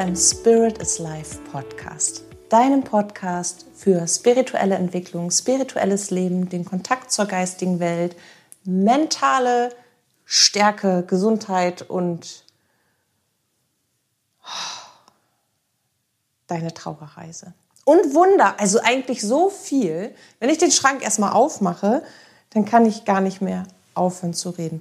beim Spirit is Life Podcast, deinem Podcast für spirituelle Entwicklung, spirituelles Leben, den Kontakt zur geistigen Welt, mentale Stärke, Gesundheit und deine Trauerreise. Und Wunder, also eigentlich so viel. Wenn ich den Schrank erstmal aufmache, dann kann ich gar nicht mehr aufhören zu reden.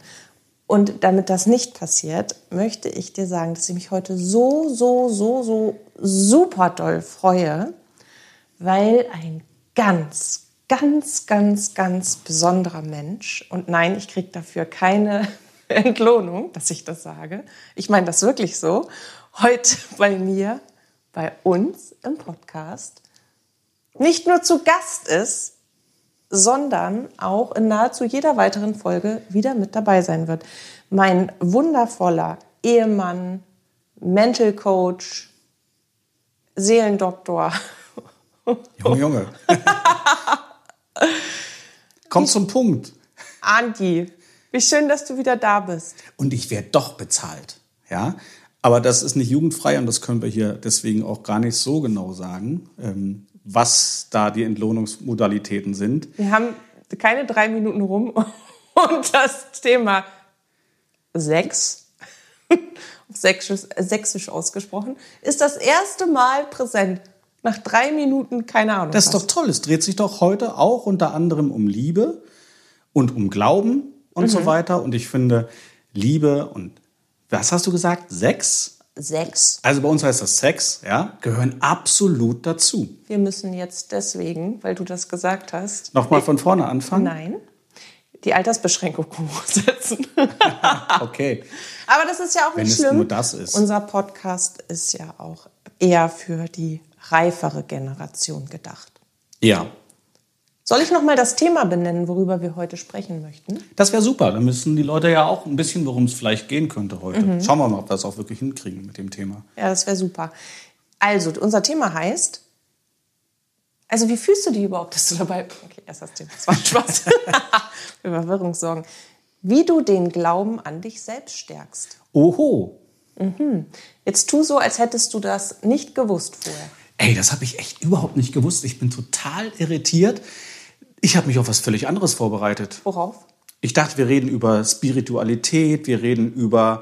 Und damit das nicht passiert, möchte ich dir sagen, dass ich mich heute so, so, so, so super doll freue, weil ein ganz, ganz, ganz, ganz besonderer Mensch, und nein, ich kriege dafür keine Entlohnung, dass ich das sage, ich meine das wirklich so, heute bei mir, bei uns im Podcast nicht nur zu Gast ist, sondern auch in nahezu jeder weiteren Folge wieder mit dabei sein wird. Mein wundervoller Ehemann, Mental Coach, Seelendoktor. Junge, Junge. Komm zum Punkt. Andi, wie schön, dass du wieder da bist. Und ich werde doch bezahlt. Ja, aber das ist nicht jugendfrei und das können wir hier deswegen auch gar nicht so genau sagen. Ähm, was da die Entlohnungsmodalitäten sind. Wir haben keine drei Minuten rum und das Thema Sex, sächsisch, sächsisch ausgesprochen, ist das erste Mal präsent. Nach drei Minuten, keine Ahnung. Das ist was. doch toll. Es dreht sich doch heute auch unter anderem um Liebe und um Glauben und mhm. so weiter. Und ich finde, Liebe und was hast du gesagt? Sex Sex. Also bei uns heißt das Sex, ja, gehören absolut dazu. Wir müssen jetzt deswegen, weil du das gesagt hast. Nochmal von vorne anfangen? Nein. Die Altersbeschränkung hochsetzen. okay. Aber das ist ja auch Wenn nicht schlimm. Wenn es nur das ist. Unser Podcast ist ja auch eher für die reifere Generation gedacht. Ja. Soll ich noch mal das Thema benennen, worüber wir heute sprechen möchten? Das wäre super. Dann müssen die Leute ja auch ein bisschen, worum es vielleicht gehen könnte heute. Mhm. Schauen wir mal, ob wir das auch wirklich hinkriegen mit dem Thema. Ja, das wäre super. Also, unser Thema heißt, also wie fühlst du dich überhaupt, dass du dabei, okay, erst das Thema, das war Spaß, für Verwirrung sorgen, wie du den Glauben an dich selbst stärkst. Oho. Mhm. Jetzt tu so, als hättest du das nicht gewusst vorher. Ey, das habe ich echt überhaupt nicht gewusst. Ich bin total irritiert. Ich habe mich auf was völlig anderes vorbereitet. Worauf? Ich dachte, wir reden über Spiritualität, wir reden über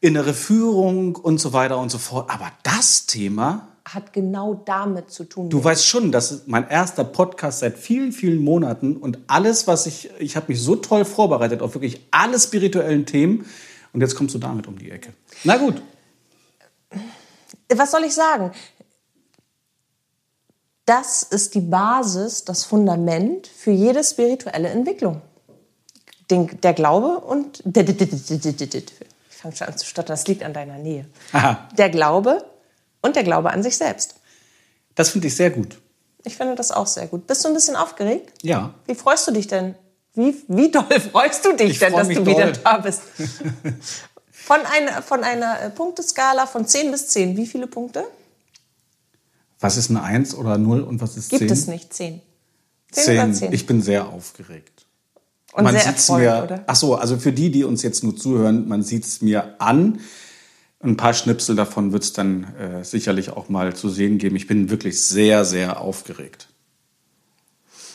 innere Führung und so weiter und so fort. Aber das Thema hat genau damit zu tun. Du weißt schon, das ist mein erster Podcast seit vielen, vielen Monaten und alles, was ich, ich habe mich so toll vorbereitet auf wirklich alle spirituellen Themen und jetzt kommst du damit um die Ecke. Na gut. Was soll ich sagen? Das ist die Basis, das Fundament für jede spirituelle Entwicklung. Den, der Glaube und ich fange schon an zu stottern, das liegt an deiner Nähe. Aha. Der Glaube und der Glaube an sich selbst. Das finde ich sehr gut. Ich finde das auch sehr gut. Bist du ein bisschen aufgeregt? Ja. Wie freust du dich denn? Wie, wie doll freust du dich ich denn, dass du doll. wieder da bist? Von einer, von einer Punkteskala von 10 bis 10, wie viele Punkte? Was ist eine 1 oder 0 und was ist 10? Gibt es nicht 10. 10, 10 oder 10? Ich bin sehr aufgeregt. Und man sehr erfreut, mir, oder? Ach so, also für die, die uns jetzt nur zuhören, man sieht es mir an. Ein paar Schnipsel davon wird es dann äh, sicherlich auch mal zu sehen geben. Ich bin wirklich sehr, sehr aufgeregt.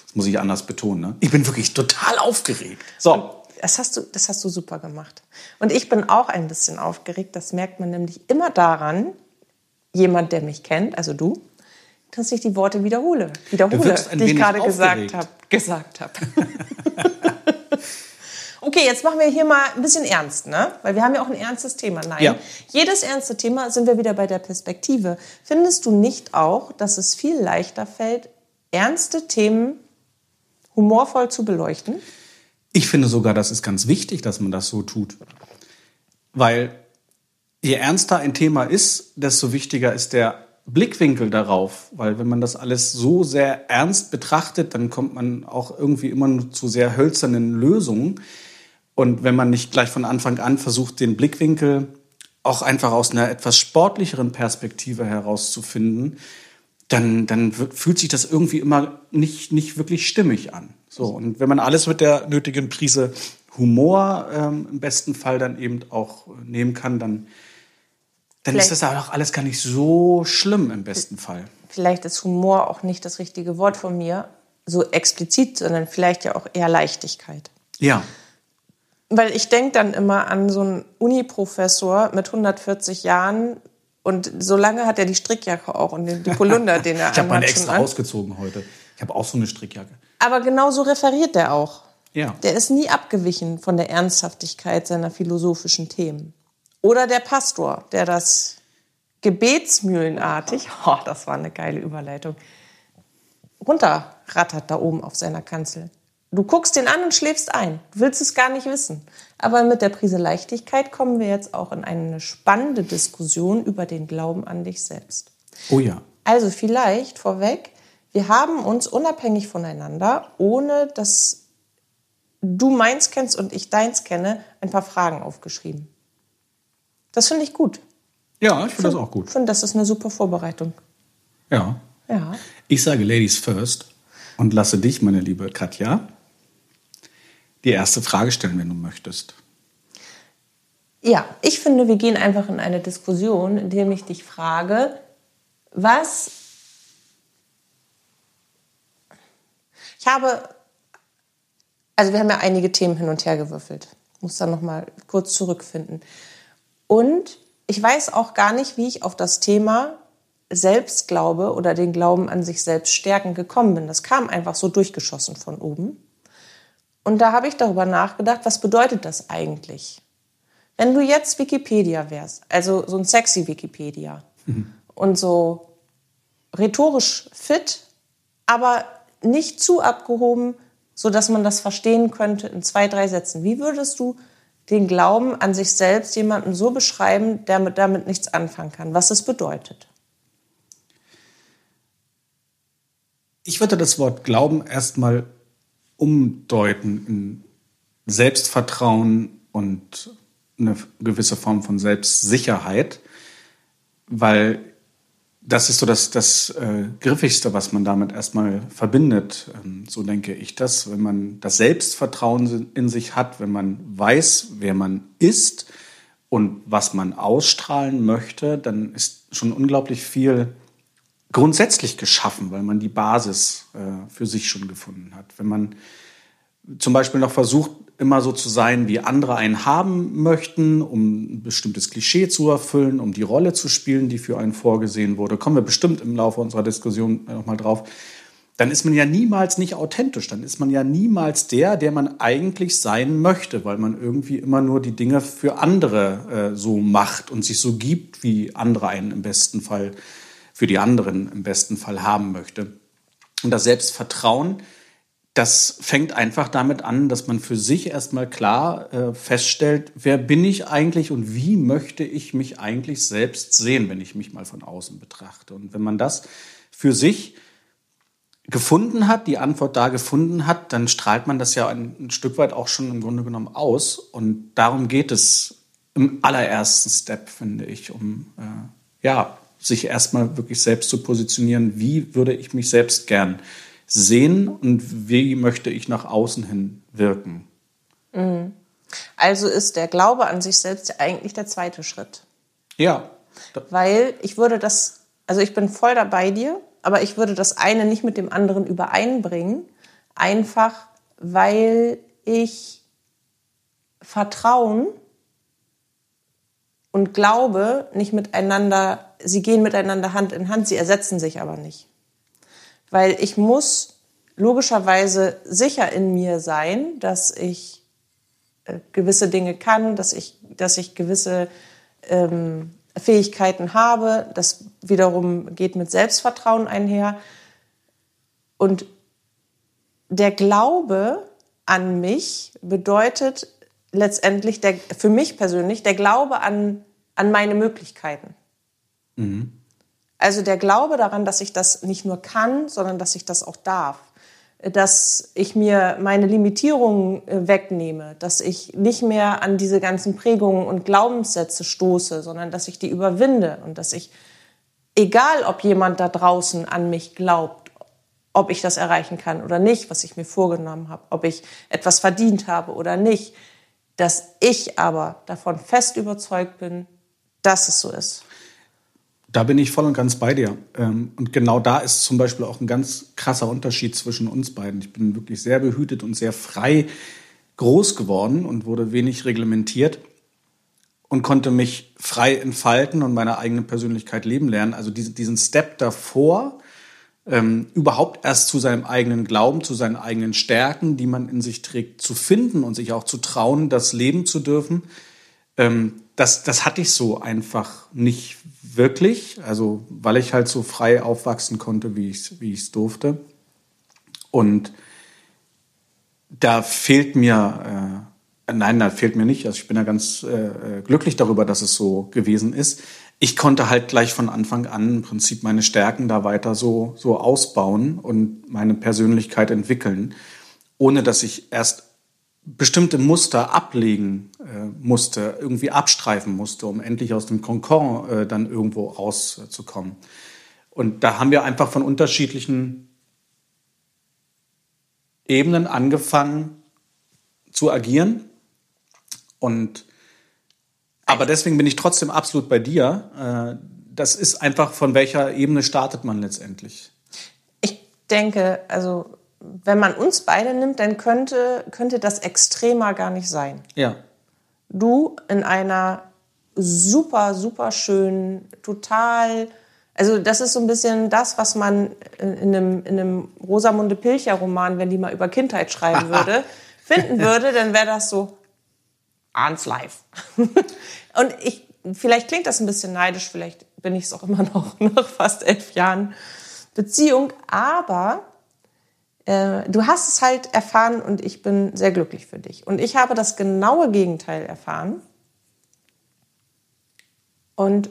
Das muss ich anders betonen. Ne? Ich bin wirklich total aufgeregt. So. Das hast, du, das hast du super gemacht. Und ich bin auch ein bisschen aufgeregt. Das merkt man nämlich immer daran, jemand, der mich kennt, also du, dass ich die Worte wiederhole, wiederhole, die ich gerade gesagt habe. Gesagt hab. okay, jetzt machen wir hier mal ein bisschen ernst, ne? Weil wir haben ja auch ein ernstes Thema. Nein, Ja. jedes ernste Thema sind wir wieder bei der Perspektive. Findest du nicht auch, dass es viel leichter fällt, ernste Themen humorvoll zu beleuchten? Ich finde sogar, das ist ganz wichtig, dass man das so tut. Weil je ernster ein Thema ist, desto wichtiger ist der Blickwinkel darauf. Weil wenn man das alles so sehr ernst betrachtet, dann kommt man auch irgendwie immer nur zu sehr hölzernen Lösungen. Und wenn man nicht gleich von Anfang an versucht, den Blickwinkel auch einfach aus einer etwas sportlicheren Perspektive herauszufinden, dann, dann wird, fühlt sich das irgendwie immer nicht, nicht wirklich stimmig an. So, und wenn man alles mit der nötigen Prise Humor ähm, im besten Fall dann eben auch nehmen kann, dann dann ist das auch alles gar nicht so schlimm im besten Fall. Vielleicht ist Humor auch nicht das richtige Wort von mir, so explizit, sondern vielleicht ja auch eher Leichtigkeit. Ja. Weil ich denke dann immer an so einen Uni-Professor mit 140 Jahren und so lange hat er die Strickjacke auch und den, die Polunder, den er Ich habe meine extra ausgezogen heute. Ich habe auch so eine Strickjacke. Aber genau so referiert er auch. Ja. Der ist nie abgewichen von der Ernsthaftigkeit seiner philosophischen Themen. Oder der Pastor, der das gebetsmühlenartig, oh, das war eine geile Überleitung, runterrattert da oben auf seiner Kanzel. Du guckst den an und schläfst ein. Du willst es gar nicht wissen. Aber mit der Prise Leichtigkeit kommen wir jetzt auch in eine spannende Diskussion über den Glauben an dich selbst. Oh ja. Also vielleicht vorweg, wir haben uns unabhängig voneinander, ohne dass du meins kennst und ich deins kenne, ein paar Fragen aufgeschrieben. Das finde ich gut. Ja, ich finde das auch Ich gut. finde, das ist eine super Vorbereitung. Ja. Ja. Ich sage Ladies first und lasse dich, meine liebe Katja, die erste Frage stellen, wenn du möchtest. Ja, ich finde, wir gehen einfach in eine Diskussion, indem ich dich frage, was. Ich habe. Also, wir haben ja einige Themen hin und her gewürfelt. Ich muss da nochmal kurz zurückfinden. Und ich weiß auch gar nicht, wie ich auf das Thema Selbstglaube oder den Glauben an sich selbst stärken gekommen bin. Das kam einfach so durchgeschossen von oben. Und da habe ich darüber nachgedacht, was bedeutet das eigentlich? Wenn du jetzt Wikipedia wärst, also so ein sexy Wikipedia und so rhetorisch fit, aber nicht zu abgehoben, so dass man das verstehen könnte in zwei, drei Sätzen. Wie würdest du den Glauben an sich selbst jemandem so beschreiben, der mit, damit nichts anfangen kann, was es bedeutet? Ich würde das Wort Glauben erstmal umdeuten in Selbstvertrauen und eine gewisse Form von Selbstsicherheit, weil das ist so das, das äh, Griffigste, was man damit erstmal verbindet. Ähm, so denke ich das, wenn man das Selbstvertrauen in sich hat, wenn man weiß, wer man ist und was man ausstrahlen möchte, dann ist schon unglaublich viel grundsätzlich geschaffen, weil man die Basis äh, für sich schon gefunden hat. Wenn man zum Beispiel noch versucht, immer so zu sein, wie andere einen haben möchten, um ein bestimmtes Klischee zu erfüllen, um die Rolle zu spielen, die für einen vorgesehen wurde, kommen wir bestimmt im Laufe unserer Diskussion nochmal drauf, dann ist man ja niemals nicht authentisch, dann ist man ja niemals der, der man eigentlich sein möchte, weil man irgendwie immer nur die Dinge für andere äh, so macht und sich so gibt, wie andere einen im besten Fall, für die anderen im besten Fall haben möchte. Und das Selbstvertrauen, das fängt einfach damit an, dass man für sich erstmal klar äh, feststellt, wer bin ich eigentlich und wie möchte ich mich eigentlich selbst sehen, wenn ich mich mal von außen betrachte. Und wenn man das für sich gefunden hat, die Antwort da gefunden hat, dann strahlt man das ja ein, ein Stück weit auch schon im Grunde genommen aus. Und darum geht es im allerersten Step, finde ich, um äh, ja, sich erstmal wirklich selbst zu positionieren. Wie würde ich mich selbst gern sehen und wie möchte ich nach außen hin wirken? Also ist der Glaube an sich selbst ja eigentlich der zweite Schritt. Ja, Weil ich würde das, also ich bin voll dabei dir, aber ich würde das eine nicht mit dem anderen übereinbringen. Einfach weil ich Vertrauen und Glaube nicht miteinander, sie gehen miteinander Hand in Hand, sie ersetzen sich aber nicht. Weil ich muss logischerweise sicher in mir sein, dass ich äh, gewisse Dinge kann, dass ich, dass ich gewisse ähm, Fähigkeiten habe. Das wiederum geht mit Selbstvertrauen einher. Und der Glaube an mich bedeutet letztendlich der, für mich persönlich der Glaube an, an meine Möglichkeiten. Also der Glaube daran, dass ich das nicht nur kann, sondern dass ich das auch darf. Dass ich mir meine Limitierungen äh, wegnehme, dass ich nicht mehr an diese ganzen Prägungen und Glaubenssätze stoße, sondern dass ich die überwinde und dass ich, egal ob jemand da draußen an mich glaubt, ob ich das erreichen kann oder nicht, was ich mir vorgenommen habe, ob ich etwas verdient habe oder nicht, dass ich aber davon fest überzeugt bin, dass es so ist. Da bin ich voll und ganz bei dir. Ähm, und genau da ist zum Beispiel auch ein ganz krasser Unterschied zwischen uns beiden. Ich bin wirklich sehr behütet und sehr frei groß geworden und wurde wenig reglementiert und konnte mich frei entfalten und meine eigene Persönlichkeit leben lernen. Also diesen Step davor, ähm, überhaupt erst zu seinem eigenen Glauben, zu seinen eigenen Stärken, die man in sich trägt, zu finden und sich auch zu trauen, das leben zu dürfen, ähm, das, das hatte ich so einfach nicht wirklich, also weil ich halt so frei aufwachsen konnte, wie ich es wie ich's durfte. Und da fehlt mir, äh, nein, da fehlt mir nicht, also ich bin ja ganz äh, glücklich darüber, dass es so gewesen ist. Ich konnte halt gleich von Anfang an im Prinzip meine Stärken da weiter so, so ausbauen und meine Persönlichkeit entwickeln, ohne dass ich erst bestimmte Muster ablegen äh, musste, irgendwie abstreifen musste, um endlich aus dem Konkord äh, dann irgendwo rauszukommen. Und da haben wir einfach von unterschiedlichen Ebenen angefangen zu agieren. Und aber deswegen bin ich trotzdem absolut bei dir. Äh, das ist einfach, von welcher Ebene startet man letztendlich? Ich denke, also wenn man uns beide nimmt, dann könnte, könnte das extremer gar nicht sein. Ja. Du in einer super, super schönen, total, also das ist so ein bisschen das, was man in einem, in einem Rosamunde Pilcher Roman, wenn die mal über Kindheit schreiben würde, finden würde, dann wäre das so Arns Life. Und ich, vielleicht klingt das ein bisschen neidisch, vielleicht bin ich es auch immer noch nach fast elf Jahren Beziehung, aber äh, du hast es halt erfahren und ich bin sehr glücklich für dich. Und ich habe das genaue Gegenteil erfahren. Und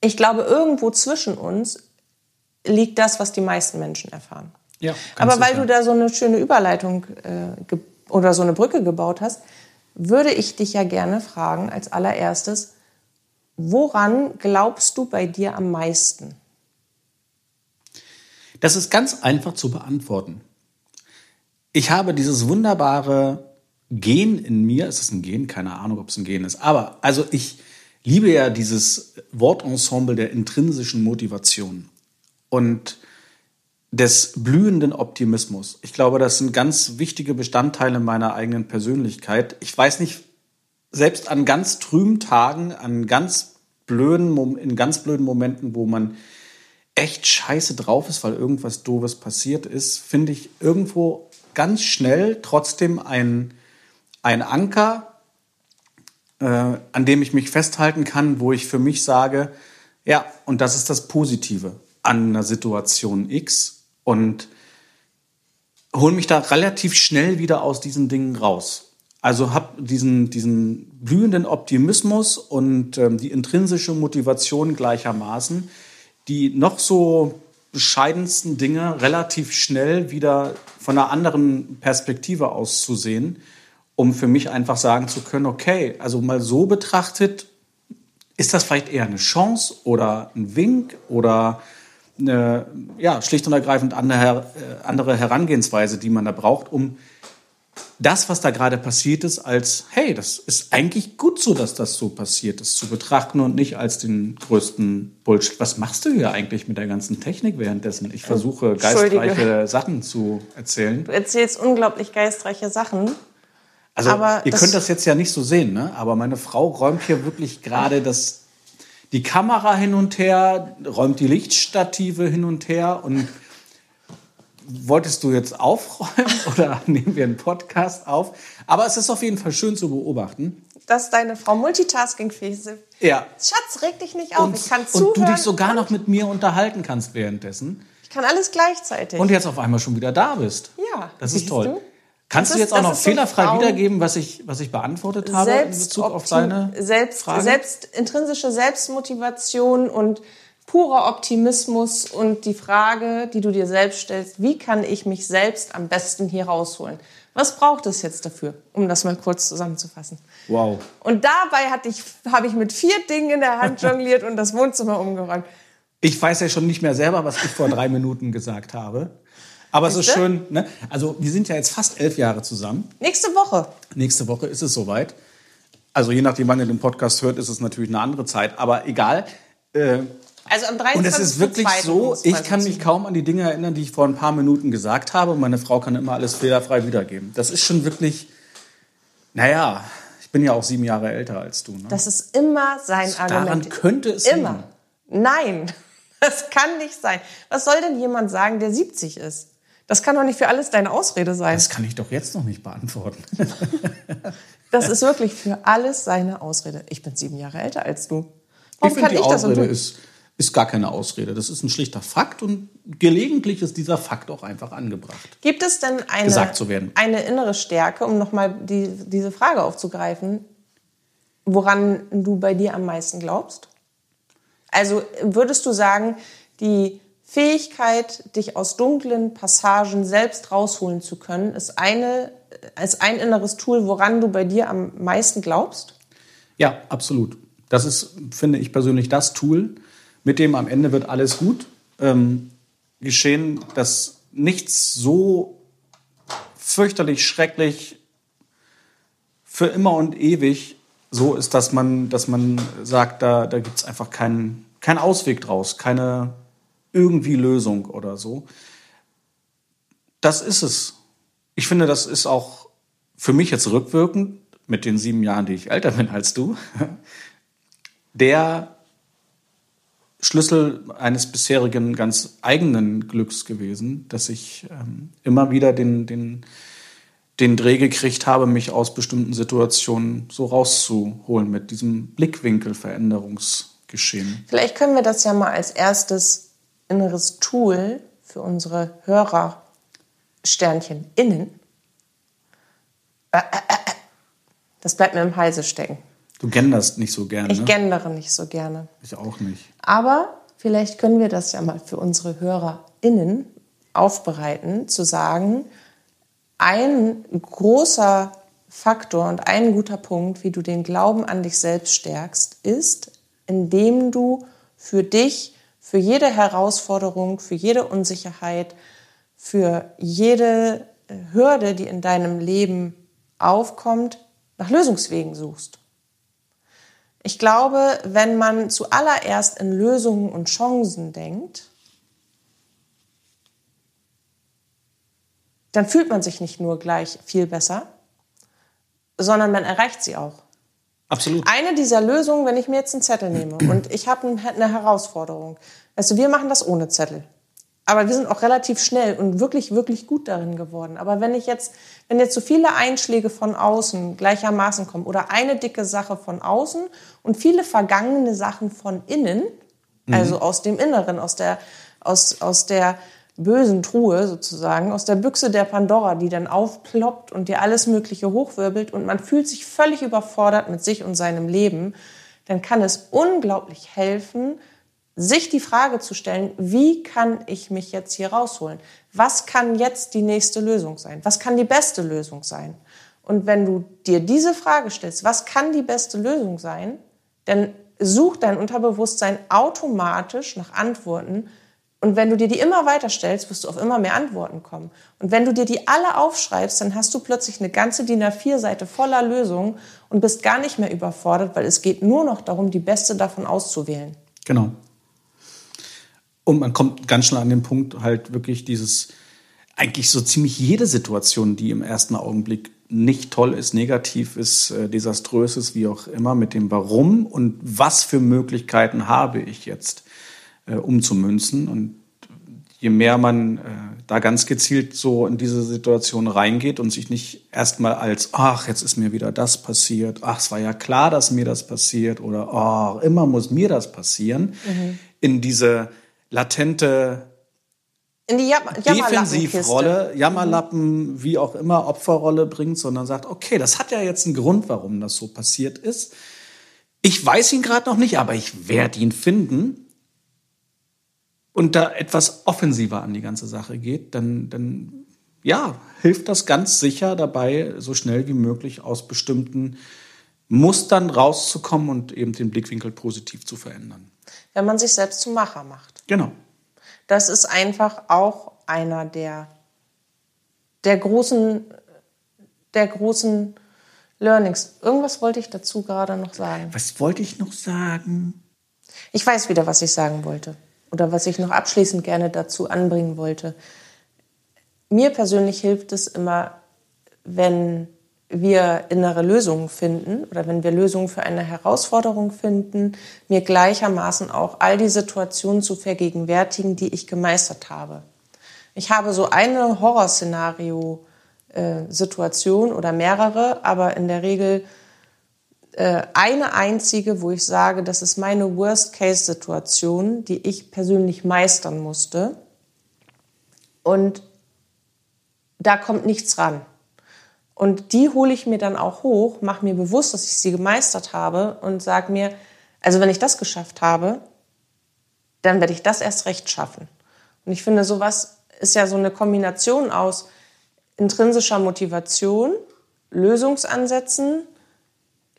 ich glaube, irgendwo zwischen uns liegt das, was die meisten Menschen erfahren. Ja, Aber weil du da so eine schöne Überleitung äh, oder so eine Brücke gebaut hast, würde ich dich ja gerne fragen als allererstes, woran glaubst du bei dir am meisten? Das ist ganz einfach zu beantworten. Ich habe dieses wunderbare Gen in mir. Ist es ein Gen? Keine Ahnung, ob es ein Gen ist. Aber also ich liebe ja dieses Wortensemble der intrinsischen Motivation und des blühenden Optimismus. Ich glaube, das sind ganz wichtige Bestandteile meiner eigenen Persönlichkeit. Ich weiß nicht, selbst an ganz trüben Tagen, an ganz blöden, in ganz blöden Momenten, wo man echt scheiße drauf ist, weil irgendwas Doofes passiert ist, finde ich irgendwo ganz schnell trotzdem ein, ein Anker, äh, an dem ich mich festhalten kann, wo ich für mich sage, ja, und das ist das Positive an einer Situation X und hole mich da relativ schnell wieder aus diesen Dingen raus. Also habe diesen, diesen blühenden Optimismus und ähm, die intrinsische Motivation gleichermaßen, die noch so bescheidensten Dinge relativ schnell wieder von einer anderen Perspektive aus zu sehen, um für mich einfach sagen zu können, okay, also mal so betrachtet, ist das vielleicht eher eine Chance oder ein Wink oder eine, ja, schlicht und ergreifend andere, äh, andere Herangehensweise, die man da braucht, um das, was da gerade passiert ist, als, hey, das ist eigentlich gut so, dass das so passiert ist, zu betrachten und nicht als den größten Bullshit. Was machst du hier eigentlich mit der ganzen Technik währenddessen? Ich versuche geistreiche Sachen zu erzählen. Du erzählst unglaublich geistreiche Sachen. Also, aber ihr könnt das jetzt ja nicht so sehen, ne? aber meine Frau räumt hier wirklich gerade das, die Kamera hin und her, räumt die Lichtstative hin und her und wolltest du jetzt aufräumen oder nehmen wir einen Podcast auf? Aber es ist auf jeden Fall schön zu beobachten. Dass deine Frau multitaskingfähig ist. Ja. Schatz, reg dich nicht auf. Und, ich kann zuhören. Und du dich sogar noch mit mir unterhalten kannst währenddessen. Ich kann alles gleichzeitig. Und jetzt auf einmal schon wieder da bist. Ja. Das ist toll. Du? Kannst das du jetzt ist, auch noch fehlerfrei so wiedergeben, was ich, was ich beantwortet habe in Bezug auf deine selbst, Frage? Selbst, intrinsische Selbstmotivation und purer Optimismus und die Frage, die du dir selbst stellst, wie kann ich mich selbst am besten hier rausholen? Was braucht es jetzt dafür, um das mal kurz zusammenzufassen? Wow. Und dabei hatte ich, habe ich mit vier Dingen in der Hand jongliert und das Wohnzimmer umgeräumt. Ich weiß ja schon nicht mehr selber, was ich vor drei Minuten gesagt habe. Aber es ist schön, ne? Also wir sind ja jetzt fast elf Jahre zusammen. Nächste Woche. Nächste Woche ist es soweit. Also je nachdem, wann ihr den Podcast hört, ist es natürlich eine andere Zeit. Aber egal Äh, Also am und es ist wirklich 23.02. so, ich kann mich kaum an die Dinge erinnern, die ich vor ein paar Minuten gesagt habe. Und meine Frau kann immer alles fehlerfrei wiedergeben. Das ist schon wirklich, naja, ich bin ja auch sieben Jahre älter als du. Ne? Das ist immer sein Daran Argument. könnte es Immer. liegen. Nein, das kann nicht sein. Was soll denn jemand sagen, der 70 ist? Das kann doch nicht für alles deine Ausrede sein. Das kann ich doch jetzt noch nicht beantworten. Das ist wirklich für alles seine Ausrede. Ich bin sieben Jahre älter als du. Ich Warum finde, kann die ich das Ausrede du? ist, ist gar keine Ausrede. Das ist ein schlichter Fakt und gelegentlich ist dieser Fakt auch einfach angebracht. Gibt es denn eine, Gesagt zu werden. eine innere Stärke, um nochmal die, diese Frage aufzugreifen, woran du bei dir am meisten glaubst? Also würdest du sagen, die Fähigkeit, dich aus dunklen Passagen selbst rausholen zu können, ist, eine, ist ein inneres Tool, woran du bei dir am meisten glaubst? Ja, absolut. Das ist, finde ich persönlich, das Tool, mit dem am Ende wird alles gut ähm, geschehen, dass nichts so fürchterlich schrecklich für immer und ewig so ist, dass man, dass man sagt, da, da gibt es einfach keinen keinen Ausweg draus, keine irgendwie Lösung oder so. Das ist es. Ich finde, das ist auch für mich jetzt rückwirkend, mit den sieben Jahren, die ich älter bin als du, der Schlüssel eines bisherigen ganz eigenen Glücks gewesen, dass ich ähm, immer wieder den, den, den Dreh gekriegt habe, mich aus bestimmten Situationen so rauszuholen mit diesem Blickwinkelveränderungsgeschehen. Vielleicht können wir das ja mal als erstes inneres Tool für unsere Hörer Sternchen innen. Das bleibt mir im Halse stecken. Du genderst nicht so gerne. Ich gendere nicht so gerne. Ich auch nicht. Aber vielleicht können wir das ja mal für unsere HörerInnen aufbereiten, zu sagen, ein großer Faktor und ein guter Punkt, wie du den Glauben an dich selbst stärkst, ist, indem du für dich, für jede Herausforderung, für jede Unsicherheit, für jede äh, Hürde, die in deinem Leben aufkommt, nach Lösungswegen suchst. Ich glaube, wenn man zuallererst in Lösungen und Chancen denkt, dann fühlt man sich nicht nur gleich viel besser, sondern man erreicht sie auch. Absolut. Eine dieser Lösungen, wenn ich mir jetzt einen Zettel nehme und ich habe eine Herausforderung, weißt du, wir machen das ohne Zettel. Aber wir sind auch relativ schnell und wirklich, wirklich gut darin geworden. Aber wenn ich jetzt, wenn jetzt so viele Einschläge von außen gleichermaßen kommen oder eine dicke Sache von außen und viele vergangene Sachen von innen, also aus dem Inneren, aus der, aus, aus der bösen Truhe sozusagen, aus der Büchse der Pandora, die dann aufploppt und dir alles Mögliche hochwirbelt und man fühlt sich völlig überfordert mit sich und seinem Leben, dann kann es unglaublich helfen, sich die Frage zu stellen, wie kann ich mich jetzt hier rausholen? Was kann jetzt die nächste Lösung sein? Was kann die beste Lösung sein? Und wenn du dir diese Frage stellst, was kann die beste Lösung sein, dann sucht dein Unterbewusstsein automatisch nach Antworten. Und wenn du dir die immer weiter stellst, wirst du auf immer mehr Antworten kommen. Und wenn du dir die alle aufschreibst, dann hast du plötzlich eine ganze DIN A4-Seite voller Lösungen und bist gar nicht mehr überfordert, weil es geht nur noch darum, die beste davon auszuwählen. Genau. Und man kommt ganz schnell an den Punkt, halt wirklich dieses, eigentlich so ziemlich jede Situation, die im ersten Augenblick nicht toll ist, negativ ist, äh, desaströs ist, wie auch immer, mit dem Warum und was für Möglichkeiten habe ich jetzt äh, umzumünzen. Und je mehr man äh, da ganz gezielt so in diese Situation reingeht und sich nicht erstmal als, ach, jetzt ist mir wieder das passiert, ach, es war ja klar, dass mir das passiert oder, oh, immer muss mir das passieren, in diese latente In die Jam. Defensivrolle, Jammerlappen, wie auch immer, Opferrolle bringt, sondern sagt, okay, das hat ja jetzt einen Grund, warum das so passiert ist. Ich weiß ihn gerade noch nicht, aber ich werde ihn finden. Und da etwas offensiver an die ganze Sache geht, dann, dann ja, hilft das ganz sicher dabei, so schnell wie möglich aus bestimmten Mustern rauszukommen und eben den Blickwinkel positiv zu verändern. Wenn man sich selbst zum Macher macht. Genau. Das ist einfach auch einer der, der großen, der großen Learnings. Irgendwas wollte ich dazu gerade noch sagen. Was wollte ich noch sagen? Ich weiß wieder, was ich sagen wollte oder was ich noch abschließend gerne dazu anbringen wollte. Mir persönlich hilft es immer, wenn wir innere Lösungen finden oder wenn wir Lösungen für eine Herausforderung finden, mir gleichermaßen auch all die Situationen zu vergegenwärtigen, die ich gemeistert habe. Ich habe so eine Horrorszenario-Situation äh, oder mehrere, aber in der Regel äh, eine einzige, wo ich sage, das ist meine Worst-Case-Situation, die ich persönlich meistern musste. Und da kommt nichts ran. Und die hole ich mir dann auch hoch, mache mir bewusst, dass ich sie gemeistert habe und sage mir, also wenn ich das geschafft habe, dann werde ich das erst recht schaffen. Und ich finde, sowas ist ja so eine Kombination aus intrinsischer Motivation, Lösungsansätzen,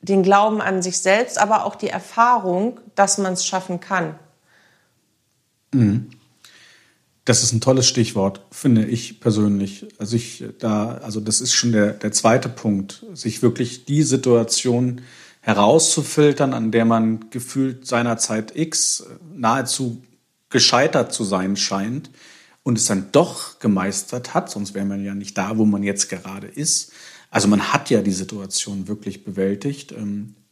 den Glauben an sich selbst, aber auch die Erfahrung, dass man es schaffen kann. Mhm. Das ist ein tolles Stichwort, finde ich persönlich. Also ich da, also das ist schon der, der zweite Punkt, sich wirklich die Situation herauszufiltern, an der man gefühlt seinerzeit X nahezu gescheitert zu sein scheint und es dann doch gemeistert hat, sonst wäre man ja nicht da, wo man jetzt gerade ist. Also man hat ja die Situation wirklich bewältigt.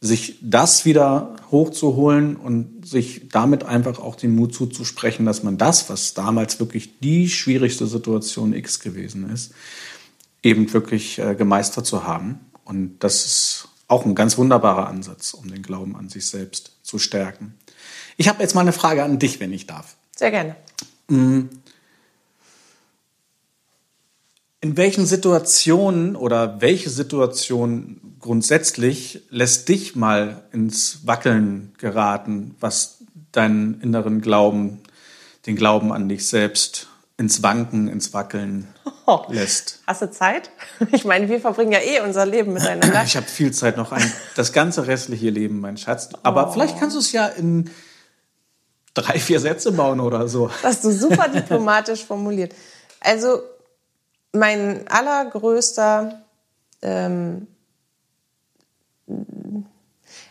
Sich das wieder hochzuholen und sich damit einfach auch den Mut zuzusprechen, dass man das, was damals wirklich die schwierigste Situation X gewesen ist, eben wirklich äh, gemeistert zu haben. Und das ist auch ein ganz wunderbarer Ansatz, um den Glauben an sich selbst zu stärken. Ich habe jetzt mal eine Frage an dich, wenn ich darf. Sehr gerne. Mm. In welchen Situationen oder welche Situation grundsätzlich lässt dich mal ins Wackeln geraten, was deinen inneren Glauben, den Glauben an dich selbst ins Wanken, ins Wackeln lässt. Hast du Zeit? Ich meine, wir verbringen ja eh unser Leben miteinander. Ich habe viel Zeit noch ein, das ganze restliche Leben, mein Schatz. Aber oh. vielleicht kannst du es ja in drei, vier Sätze bauen oder so. Das hast du super diplomatisch formuliert. Also mein allergrößter, ähm,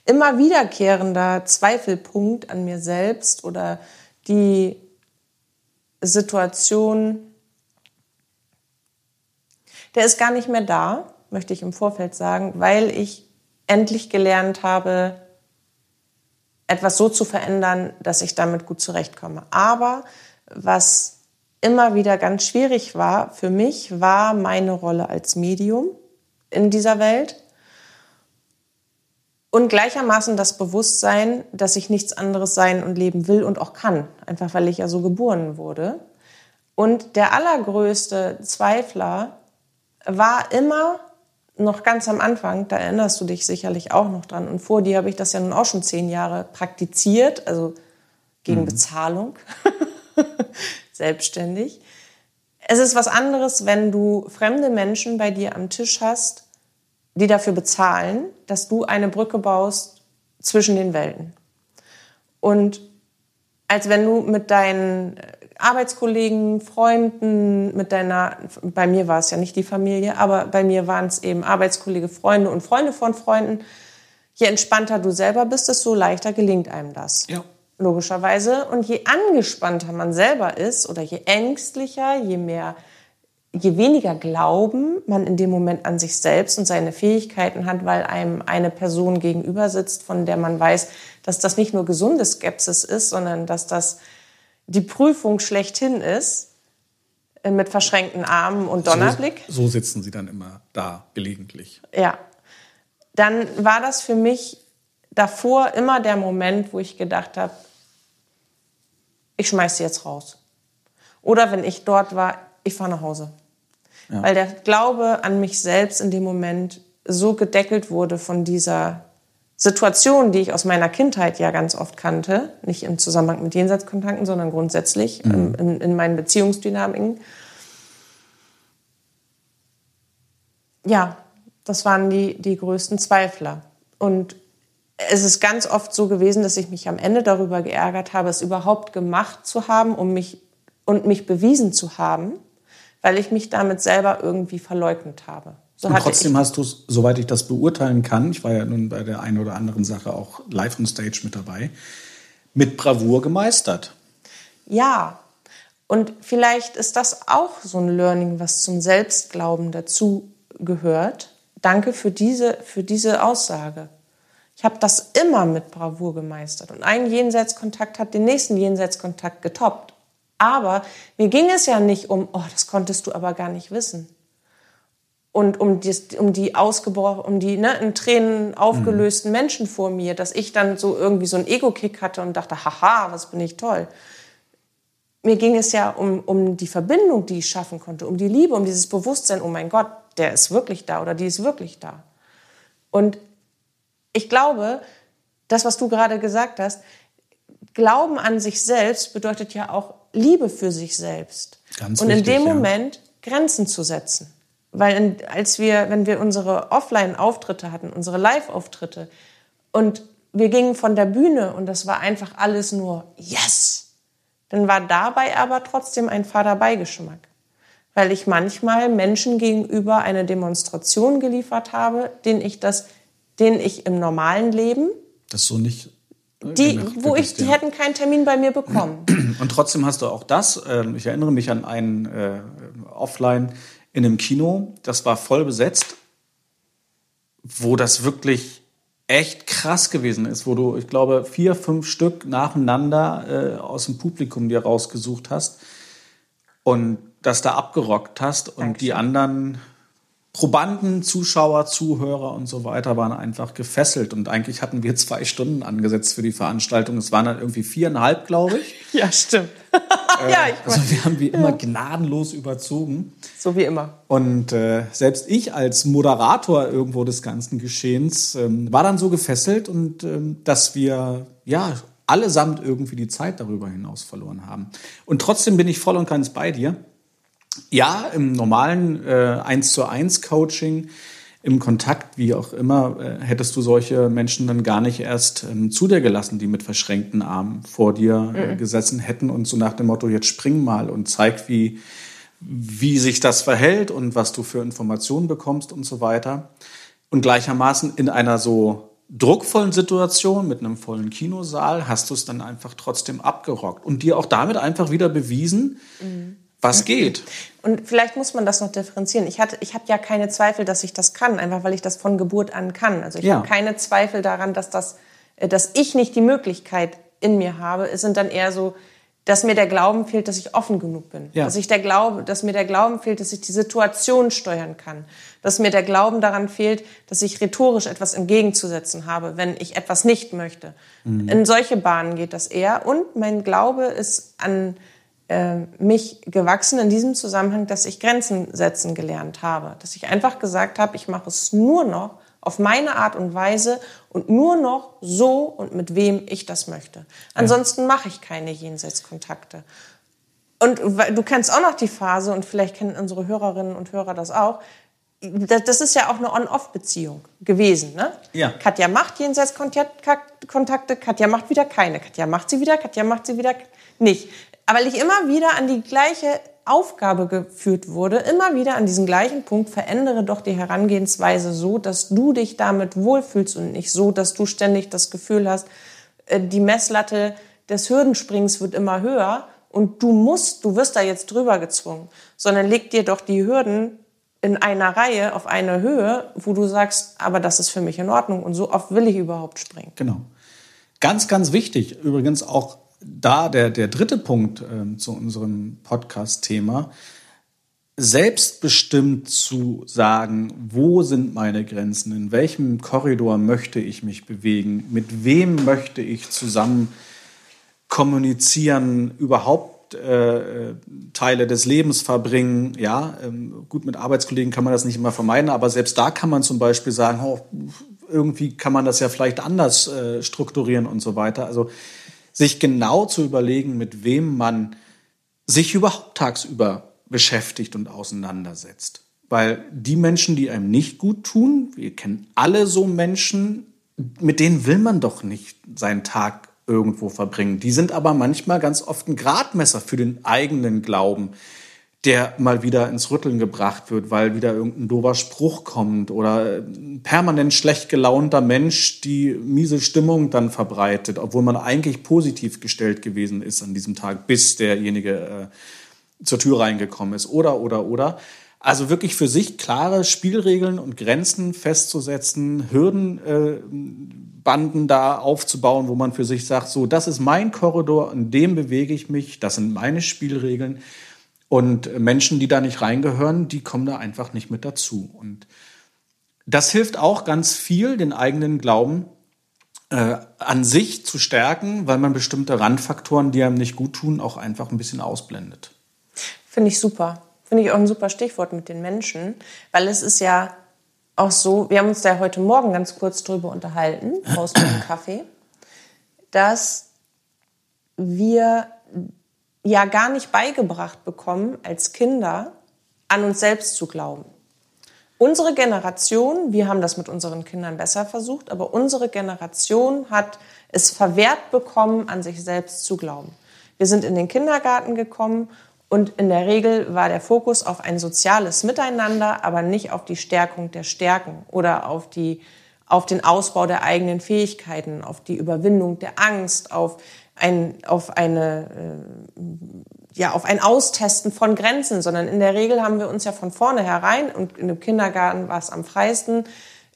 immer wiederkehrender Zweifelpunkt an mir selbst oder die Situation, der ist gar nicht mehr da, möchte ich im Vorfeld sagen, weil ich endlich gelernt habe, etwas so zu verändern, dass ich damit gut zurechtkomme. Aber was immer wieder ganz schwierig war für mich, war meine Rolle als Medium in dieser Welt und gleichermaßen das Bewusstsein, dass ich nichts anderes sein und leben will und auch kann, einfach weil ich ja so geboren wurde. Und der allergrößte Zweifler war immer noch ganz am Anfang, da erinnerst du dich sicherlich auch noch dran, und vor dir habe ich das ja nun auch schon zehn Jahre praktiziert, also gegen mhm. Bezahlung. selbstständig. Es ist was anderes, wenn du fremde Menschen bei dir am Tisch hast, die dafür bezahlen, dass du eine Brücke baust zwischen den Welten. Und als wenn du mit deinen Arbeitskollegen, Freunden, mit deiner, bei mir war es ja nicht die Familie, aber bei mir waren es eben Arbeitskollege, Freunde und Freunde von Freunden. Je entspannter du selber bist, desto leichter gelingt einem das. Ja logischerweise. Und je angespannter man selber ist oder je ängstlicher, je mehr, je weniger Glauben man in dem Moment an sich selbst und seine Fähigkeiten hat, weil einem eine Person gegenüber sitzt, von der man weiß, dass das nicht nur gesunde Skepsis ist, sondern dass das die Prüfung schlechthin ist, äh, mit verschränkten Armen und Donnerblick. So, so sitzen sie dann immer da, gelegentlich. Ja. Dann war das für mich davor immer der Moment, wo ich gedacht habe, ich schmeiß sie jetzt raus. Oder wenn ich dort war, ich fahre nach Hause. Ja. Weil der Glaube an mich selbst in dem Moment so gedeckelt wurde von dieser Situation, die ich aus meiner Kindheit ja ganz oft kannte, nicht im Zusammenhang mit Jenseitskontakten, sondern grundsätzlich mhm. in, in meinen Beziehungsdynamiken. Ja, das waren die, die größten Zweifler. Und es ist ganz oft so gewesen, dass ich mich am Ende darüber geärgert habe, es überhaupt gemacht zu haben, um mich und mich bewiesen zu haben, weil ich mich damit selber irgendwie verleugnet habe. So und trotzdem hast du es, soweit ich das beurteilen kann, ich war ja nun bei der einen oder anderen Sache auch live on stage mit dabei, mit Bravour gemeistert. Ja, und vielleicht ist das auch so ein Learning, was zum Selbstglauben dazu gehört. Danke für diese, für diese Aussage. Ich habe das immer mit Bravour gemeistert. Und ein Jenseitskontakt hat den nächsten Jenseitskontakt getoppt. Aber mir ging es ja nicht um, oh, das konntest du aber gar nicht wissen. Und um die, um die ausgebrochen, um die ne, in Tränen aufgelösten mhm. Menschen vor mir, dass ich dann so irgendwie so einen Ego-Kick hatte und dachte, haha, was bin ich toll mir ging es ja um, um die Verbindung, die ich schaffen konnte, um die Liebe, um dieses Bewusstsein, oh mein Gott, der ist wirklich da oder die ist wirklich da. Und ich glaube, das, was du gerade gesagt hast, Glauben an sich selbst bedeutet ja auch Liebe für sich selbst. Ganz Und in dem ja. Moment Grenzen zu setzen. Weil in, als wir, wenn wir unsere Offline-Auftritte hatten, unsere Live-Auftritte, und wir gingen von der Bühne und das war einfach alles nur Yes! dann war dabei aber trotzdem ein fader Beigeschmack. Weil ich manchmal Menschen gegenüber eine Demonstration geliefert habe, den ich das, den ich im normalen Leben. Das so nicht. Die, gemacht, wo ich, die ja. hätten keinen Termin bei mir bekommen. Und trotzdem hast du auch das. Ähm, ich erinnere mich an einen äh, Offline in einem Kino, das war voll besetzt, wo das wirklich echt krass gewesen ist, wo du, ich glaube, vier, fünf Stück nacheinander äh, aus dem Publikum dir rausgesucht hast und das da abgerockt hast und Dankeschön. die anderen Probanden, Zuschauer, Zuhörer und so weiter waren einfach gefesselt. Und eigentlich hatten wir zwei Stunden angesetzt für die Veranstaltung. Es waren dann irgendwie viereinhalb, glaube ich. Ja, stimmt. äh, ja, ich also wir haben wie immer gnadenlos überzogen. So wie immer. Und äh, selbst ich als Moderator irgendwo des ganzen Geschehens ähm, war dann so gefesselt und ähm, dass wir ja allesamt irgendwie die Zeit darüber hinaus verloren haben. Und trotzdem bin ich voll und ganz bei dir. Ja, im normalen äh, 1 zu 1 Coaching, im Kontakt, wie auch immer, äh, hättest du solche Menschen dann gar nicht erst ähm, zu dir gelassen, die mit verschränkten Armen vor dir äh, mhm. gesessen hätten und so nach dem Motto, jetzt spring mal und zeig, wie, wie sich das verhält und was du für Informationen bekommst und so weiter. Und gleichermaßen in einer so druckvollen Situation mit einem vollen Kinosaal hast du es dann einfach trotzdem abgerockt und dir auch damit einfach wieder bewiesen, mhm was geht. Und vielleicht muss man das noch differenzieren. Ich, hatte, ich habe ja keine Zweifel, dass ich das kann, einfach weil ich das von Geburt an kann. Also ich ja. habe keine Zweifel daran, dass, das, äh, dass ich nicht die Möglichkeit in mir habe. Es sind dann eher so, dass mir der Glauben fehlt, dass ich offen genug bin. Ja. Dass, ich der Glaube, dass mir der Glauben fehlt, dass ich die Situation steuern kann. Dass mir der Glauben daran fehlt, dass ich rhetorisch etwas entgegenzusetzen habe, wenn ich etwas nicht möchte. Mhm. In solche Bahnen geht das eher. Und mein Glaube ist an äh, mich gewachsen in diesem Zusammenhang, dass ich Grenzen setzen gelernt habe. Dass ich einfach gesagt habe, ich mache es nur noch auf meine Art und Weise und nur noch so und mit wem ich das möchte. Ansonsten mache ich keine Jenseitskontakte. Und du kennst auch noch die Phase, und vielleicht kennen unsere Hörerinnen und Hörer das auch, das ist ja auch eine On-Off-Beziehung gewesen. Ne? Ja. Katja macht Jenseitskontakte, Katja macht wieder keine. Katja macht sie wieder, Katja macht sie wieder nicht. Weil ich immer wieder an die gleiche Aufgabe geführt wurde, immer wieder an diesen gleichen Punkt, verändere doch die Herangehensweise so, dass du dich damit wohlfühlst und nicht so, dass du ständig das Gefühl hast, äh, die Messlatte des Hürdensprings wird immer höher und du musst, du wirst da jetzt drüber gezwungen, sondern leg dir doch die Hürden in einer Reihe auf eine Höhe, wo du sagst, aber das ist für mich in Ordnung und so oft will ich überhaupt springen. Genau. Ganz, ganz wichtig, übrigens auch da der, der dritte Punkt äh, zu unserem Podcast-Thema, selbstbestimmt zu sagen, wo sind meine Grenzen, in welchem Korridor möchte ich mich bewegen, mit wem möchte ich zusammen kommunizieren, überhaupt äh, Teile des Lebens verbringen. Ja, ähm, gut, mit Arbeitskollegen kann man das nicht immer vermeiden, aber selbst da kann man zum Beispiel sagen, oh, irgendwie kann man das ja vielleicht anders äh, strukturieren und so weiter. Also sich genau zu überlegen, mit wem man sich überhaupt tagsüber beschäftigt und auseinandersetzt. Weil die Menschen, die einem nicht gut tun, wir kennen alle so Menschen, mit denen will man doch nicht seinen Tag irgendwo verbringen. Die sind aber manchmal ganz oft ein Gradmesser für den eigenen Glauben. Der mal wieder ins Rütteln gebracht wird, weil wieder irgendein dober Spruch kommt oder ein permanent schlecht gelaunter Mensch die miese Stimmung dann verbreitet, obwohl man eigentlich positiv gestellt gewesen ist an diesem Tag, bis derjenige äh, zur Tür reingekommen ist. Oder, oder, oder. Also wirklich für sich klare Spielregeln und Grenzen festzusetzen, Hürdenbanden äh, da aufzubauen, wo man für sich sagt, so, das ist mein Korridor, in dem bewege ich mich, das sind meine Spielregeln. Und Menschen, die da nicht reingehören, die kommen da einfach nicht mit dazu. Und das hilft auch ganz viel, den eigenen Glauben äh, an sich zu stärken, weil man bestimmte Randfaktoren, die einem nicht gut tun, auch einfach ein bisschen ausblendet. Finde ich super. Finde ich auch ein super Stichwort mit den Menschen, weil es ist ja auch so, wir haben uns da heute Morgen ganz kurz drüber unterhalten, aus dem Kaffee, dass wir ja gar nicht beigebracht bekommen, als Kinder an uns selbst zu glauben. Unsere Generation, wir haben das mit unseren Kindern besser versucht, aber unsere Generation hat es verwehrt bekommen, an sich selbst zu glauben. Wir sind in den Kindergarten gekommen und in der Regel war der Fokus auf ein soziales Miteinander, aber nicht auf die Stärkung der Stärken oder auf, die, auf den Ausbau der eigenen Fähigkeiten, auf die Überwindung der Angst, auf ein, auf eine, äh, ja, auf ein Austesten von Grenzen, sondern in der Regel haben wir uns ja von vornherein und in dem Kindergarten war es am freisten,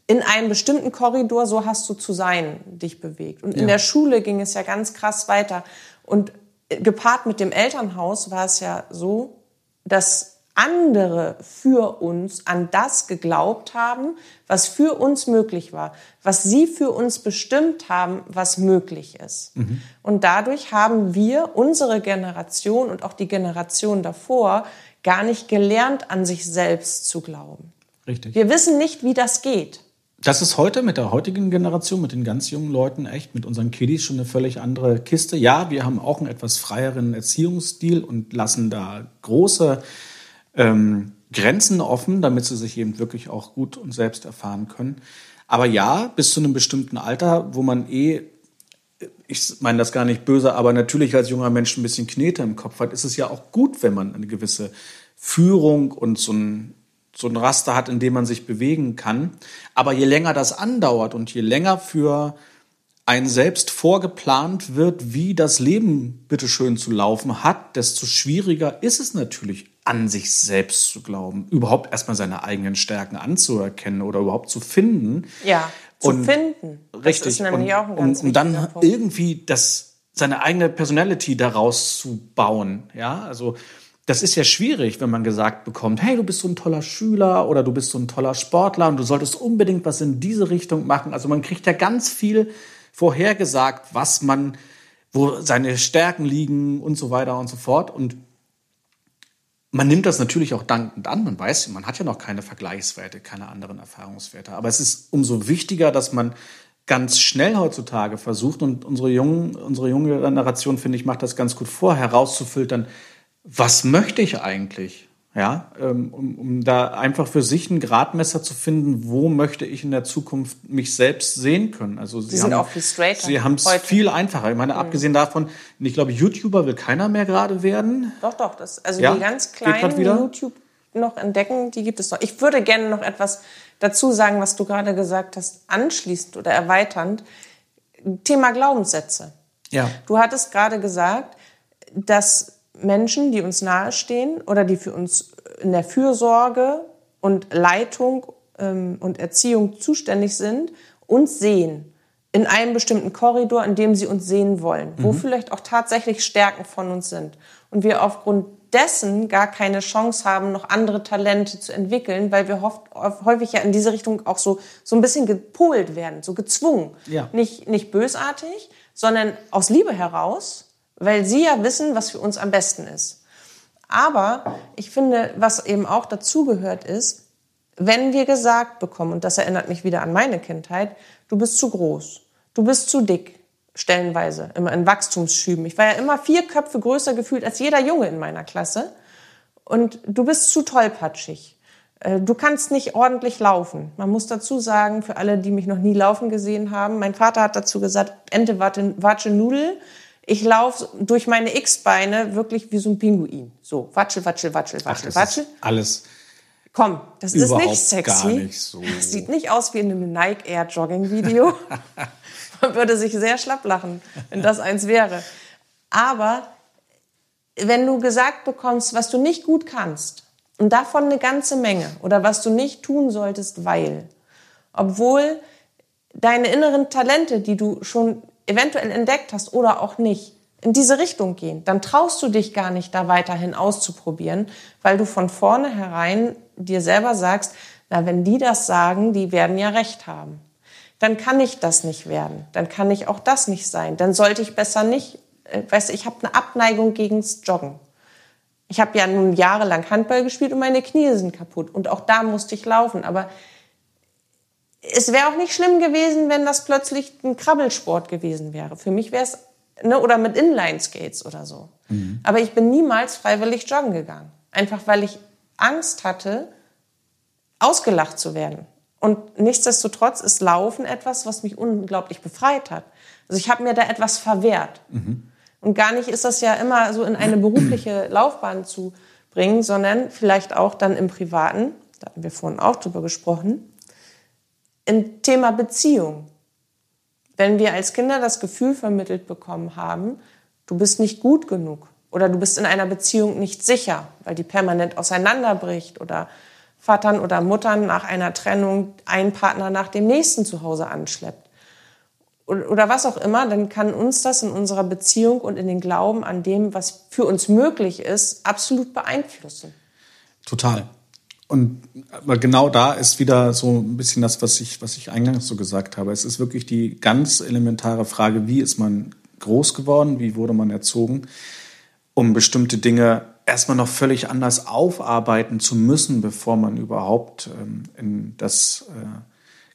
in einem bestimmten Korridor, so hast du zu sein, dich bewegt. Und in ja. der Schule ging es ja ganz krass weiter. Und gepaart mit dem Elternhaus war es ja so, dass andere für uns an das geglaubt haben, was für uns möglich war, was sie für uns bestimmt haben, was möglich ist. Mhm. Und dadurch haben wir, unsere Generation und auch die Generation davor, gar nicht gelernt, an sich selbst zu glauben. Richtig. Wir wissen nicht, wie das geht. Das ist heute mit der heutigen Generation, mit den ganz jungen Leuten echt, mit unseren Kiddies schon eine völlig andere Kiste. Ja, wir haben auch einen etwas freieren Erziehungsstil und lassen da große ähm, Grenzen offen, damit sie sich eben wirklich auch gut und selbst erfahren können. Aber ja, bis zu einem bestimmten Alter, wo man eh, ich meine das gar nicht böse, aber natürlich als junger Mensch ein bisschen Knete im Kopf hat, ist es ja auch gut, wenn man eine gewisse Führung und so ein, so ein Raster hat, in dem man sich bewegen kann. Aber je länger das andauert und je länger für ein selbst vorgeplant wird, wie das Leben bitteschön zu laufen hat, desto schwieriger ist es natürlich an sich selbst zu glauben, überhaupt erstmal seine eigenen Stärken anzuerkennen oder überhaupt zu finden. Ja, zu und finden. Richtig. und, und, und dann Punkt. irgendwie das, seine eigene Personality daraus zu bauen. Ja, also das ist ja schwierig, wenn man gesagt bekommt, hey, du bist so ein toller Schüler oder du bist so ein toller Sportler und du solltest unbedingt was in diese Richtung machen. Also man kriegt ja ganz viel vorhergesagt, was man, wo seine Stärken liegen und so weiter und so fort. Und man nimmt das natürlich auch dankend an. Man weiß, man hat ja noch keine Vergleichswerte, keine anderen Erfahrungswerte. Aber es ist umso wichtiger, dass man ganz schnell heutzutage versucht und unsere jungen, unsere junge Generation, finde ich, macht das ganz gut vor, herauszufiltern, was möchte ich eigentlich? Ja, ähm, um, um da einfach für sich ein Gradmesser zu finden, wo möchte ich in der Zukunft mich selbst sehen können. Also sie, sie sind auch viel straighter. Sie haben es viel einfacher. Ich meine, mhm. abgesehen davon, ich glaube, YouTuber will keiner mehr gerade werden. Doch, doch. Das, also ja? die ganz kleinen, die YouTube noch entdecken, die gibt es noch. Ich würde gerne noch etwas dazu sagen, was du gerade gesagt hast, anschließend oder erweiternd. Thema Glaubenssätze. Ja. Du hattest gerade gesagt, dass Menschen, die uns nahestehen oder die für uns in der Fürsorge und Leitung ähm, und Erziehung zuständig sind, uns sehen. In einem bestimmten Korridor, in dem sie uns sehen wollen, mhm. wo vielleicht auch tatsächlich Stärken von uns sind. Und wir aufgrund dessen gar keine Chance haben, noch andere Talente zu entwickeln, weil wir häufig ja in diese Richtung auch so, so ein bisschen gepolt werden, so gezwungen. Ja. Nicht, nicht bösartig, sondern aus Liebe heraus weil sie ja wissen, was für uns am besten ist. Aber ich finde, was eben auch dazugehört ist, wenn wir gesagt bekommen, und das erinnert mich wieder an meine Kindheit, du bist zu groß, du bist zu dick, stellenweise, immer in Wachstumsschüben. Ich war ja immer vier Köpfe größer gefühlt als jeder Junge in meiner Klasse. Und du bist zu tollpatschig. Äh, du kannst nicht ordentlich laufen. Man muss dazu sagen, für alle, die mich noch nie laufen gesehen haben, mein Vater hat dazu gesagt, Ente, Watsche, Nudel Ich laufe durch meine X-Beine wirklich wie so ein Pinguin. So, watschel, watschel, watschel, watschel, Ach, watschel. alles. Komm, das ist nicht sexy. gar nicht so. Das sieht nicht aus wie in einem Nike Air Jogging Video. Man würde sich sehr schlapp lachen, wenn das eins wäre. Aber wenn du gesagt bekommst, was du nicht gut kannst, und davon eine ganze Menge, oder was du nicht tun solltest, weil, obwohl deine inneren Talente, die du schon eventuell entdeckt hast oder auch nicht, in diese Richtung gehen, dann traust du dich gar nicht, da weiterhin auszuprobieren, weil du von vornherein dir selber sagst, na, wenn die das sagen, die werden ja recht haben. Dann kann ich das nicht werden. Dann kann ich auch das nicht sein. Dann sollte ich besser nicht, äh, weißt du, ich habe eine Abneigung gegens Joggen. Ich habe ja nun jahrelang Handball gespielt und meine Knie sind kaputt. Und auch da musste ich laufen. Aber es wäre auch nicht schlimm gewesen, wenn das plötzlich ein Krabbelsport gewesen wäre. Für mich wäre es, ne, oder mit Inline-Skates oder so. Mhm. Aber ich bin niemals freiwillig joggen gegangen. Einfach weil ich Angst hatte, ausgelacht zu werden. Und nichtsdestotrotz ist Laufen etwas, was mich unglaublich befreit hat. Also ich habe mir da etwas verwehrt. Mhm. Und gar nicht ist das ja immer so in eine berufliche Laufbahn zu bringen, sondern vielleicht auch dann im Privaten, da hatten wir vorhin auch drüber gesprochen, im Thema Beziehung. Wenn wir als Kinder das Gefühl vermittelt bekommen haben, du bist nicht gut genug oder du bist in einer Beziehung nicht sicher, weil die permanent auseinanderbricht oder Vatern oder Muttern nach einer Trennung einen Partner nach dem nächsten zu Hause anschleppt oder was auch immer, dann kann uns das in unserer Beziehung und in den Glauben an dem, was für uns möglich ist, absolut beeinflussen. Total. Und aber genau da ist wieder so ein bisschen das, was ich, was ich eingangs so gesagt habe. Es ist wirklich die ganz elementare Frage, wie ist man groß geworden, wie wurde man erzogen, um bestimmte Dinge erstmal noch völlig anders aufarbeiten zu müssen, bevor man überhaupt ähm, in das äh,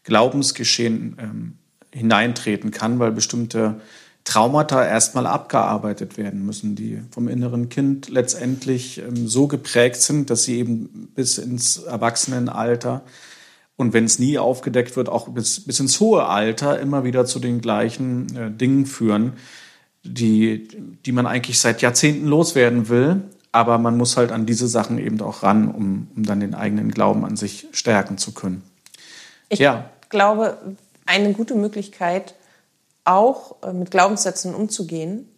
Glaubensgeschehen ähm, hineintreten kann, weil bestimmte Traumata erstmal abgearbeitet werden müssen, die vom inneren Kind letztendlich ähm, so geprägt sind, dass sie eben bis ins Erwachsenenalter und wenn es nie aufgedeckt wird, auch bis, bis ins hohe Alter immer wieder zu den gleichen äh, Dingen führen, die, die man eigentlich seit Jahrzehnten loswerden will. Aber man muss halt an diese Sachen eben auch ran, um, um dann den eigenen Glauben an sich stärken zu können. Ich ja. glaube, eine gute Möglichkeit, auch äh, mit Glaubenssätzen umzugehen,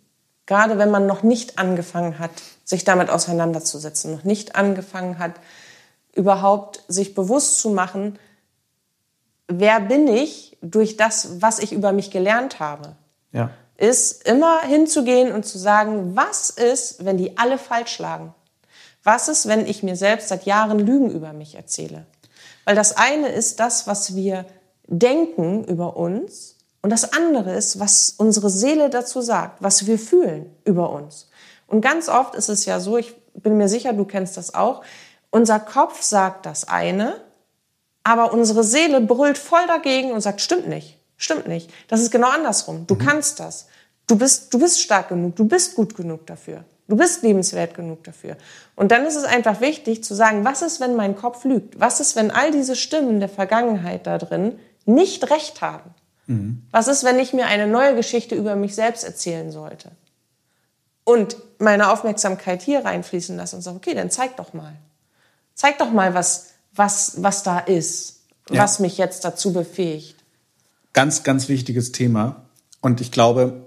gerade wenn man noch nicht angefangen hat, sich damit auseinanderzusetzen, noch nicht angefangen hat, überhaupt sich bewusst zu machen, wer bin ich durch das, was ich über mich gelernt habe. Ja. Ist immer hinzugehen und zu sagen, was ist, wenn die alle falsch lagen? Was ist, wenn ich mir selbst seit Jahren Lügen über mich erzähle? Weil das eine ist das, was wir denken über uns und das andere ist, was unsere Seele dazu sagt, was wir fühlen über uns. Und ganz oft ist es ja so, ich bin mir sicher, du kennst das auch, unser Kopf sagt das eine, aber unsere Seele brüllt voll dagegen und sagt, stimmt nicht, stimmt nicht. Das ist genau andersrum. Du mhm. kannst das. Du bist, du bist stark genug, du bist gut genug dafür. Du bist liebenswert genug dafür. Und dann ist es einfach wichtig zu sagen, was ist, wenn mein Kopf lügt? Was ist, wenn all diese Stimmen der Vergangenheit da drin nicht recht haben? Mhm. Was ist, wenn ich mir eine neue Geschichte über mich selbst erzählen sollte? Und meine Aufmerksamkeit hier reinfließen lasse und sage, okay, dann zeig doch mal. Zeig doch mal, was, was, was da ist, ja. was mich jetzt dazu befähigt. Ganz, ganz wichtiges Thema. Und ich glaube,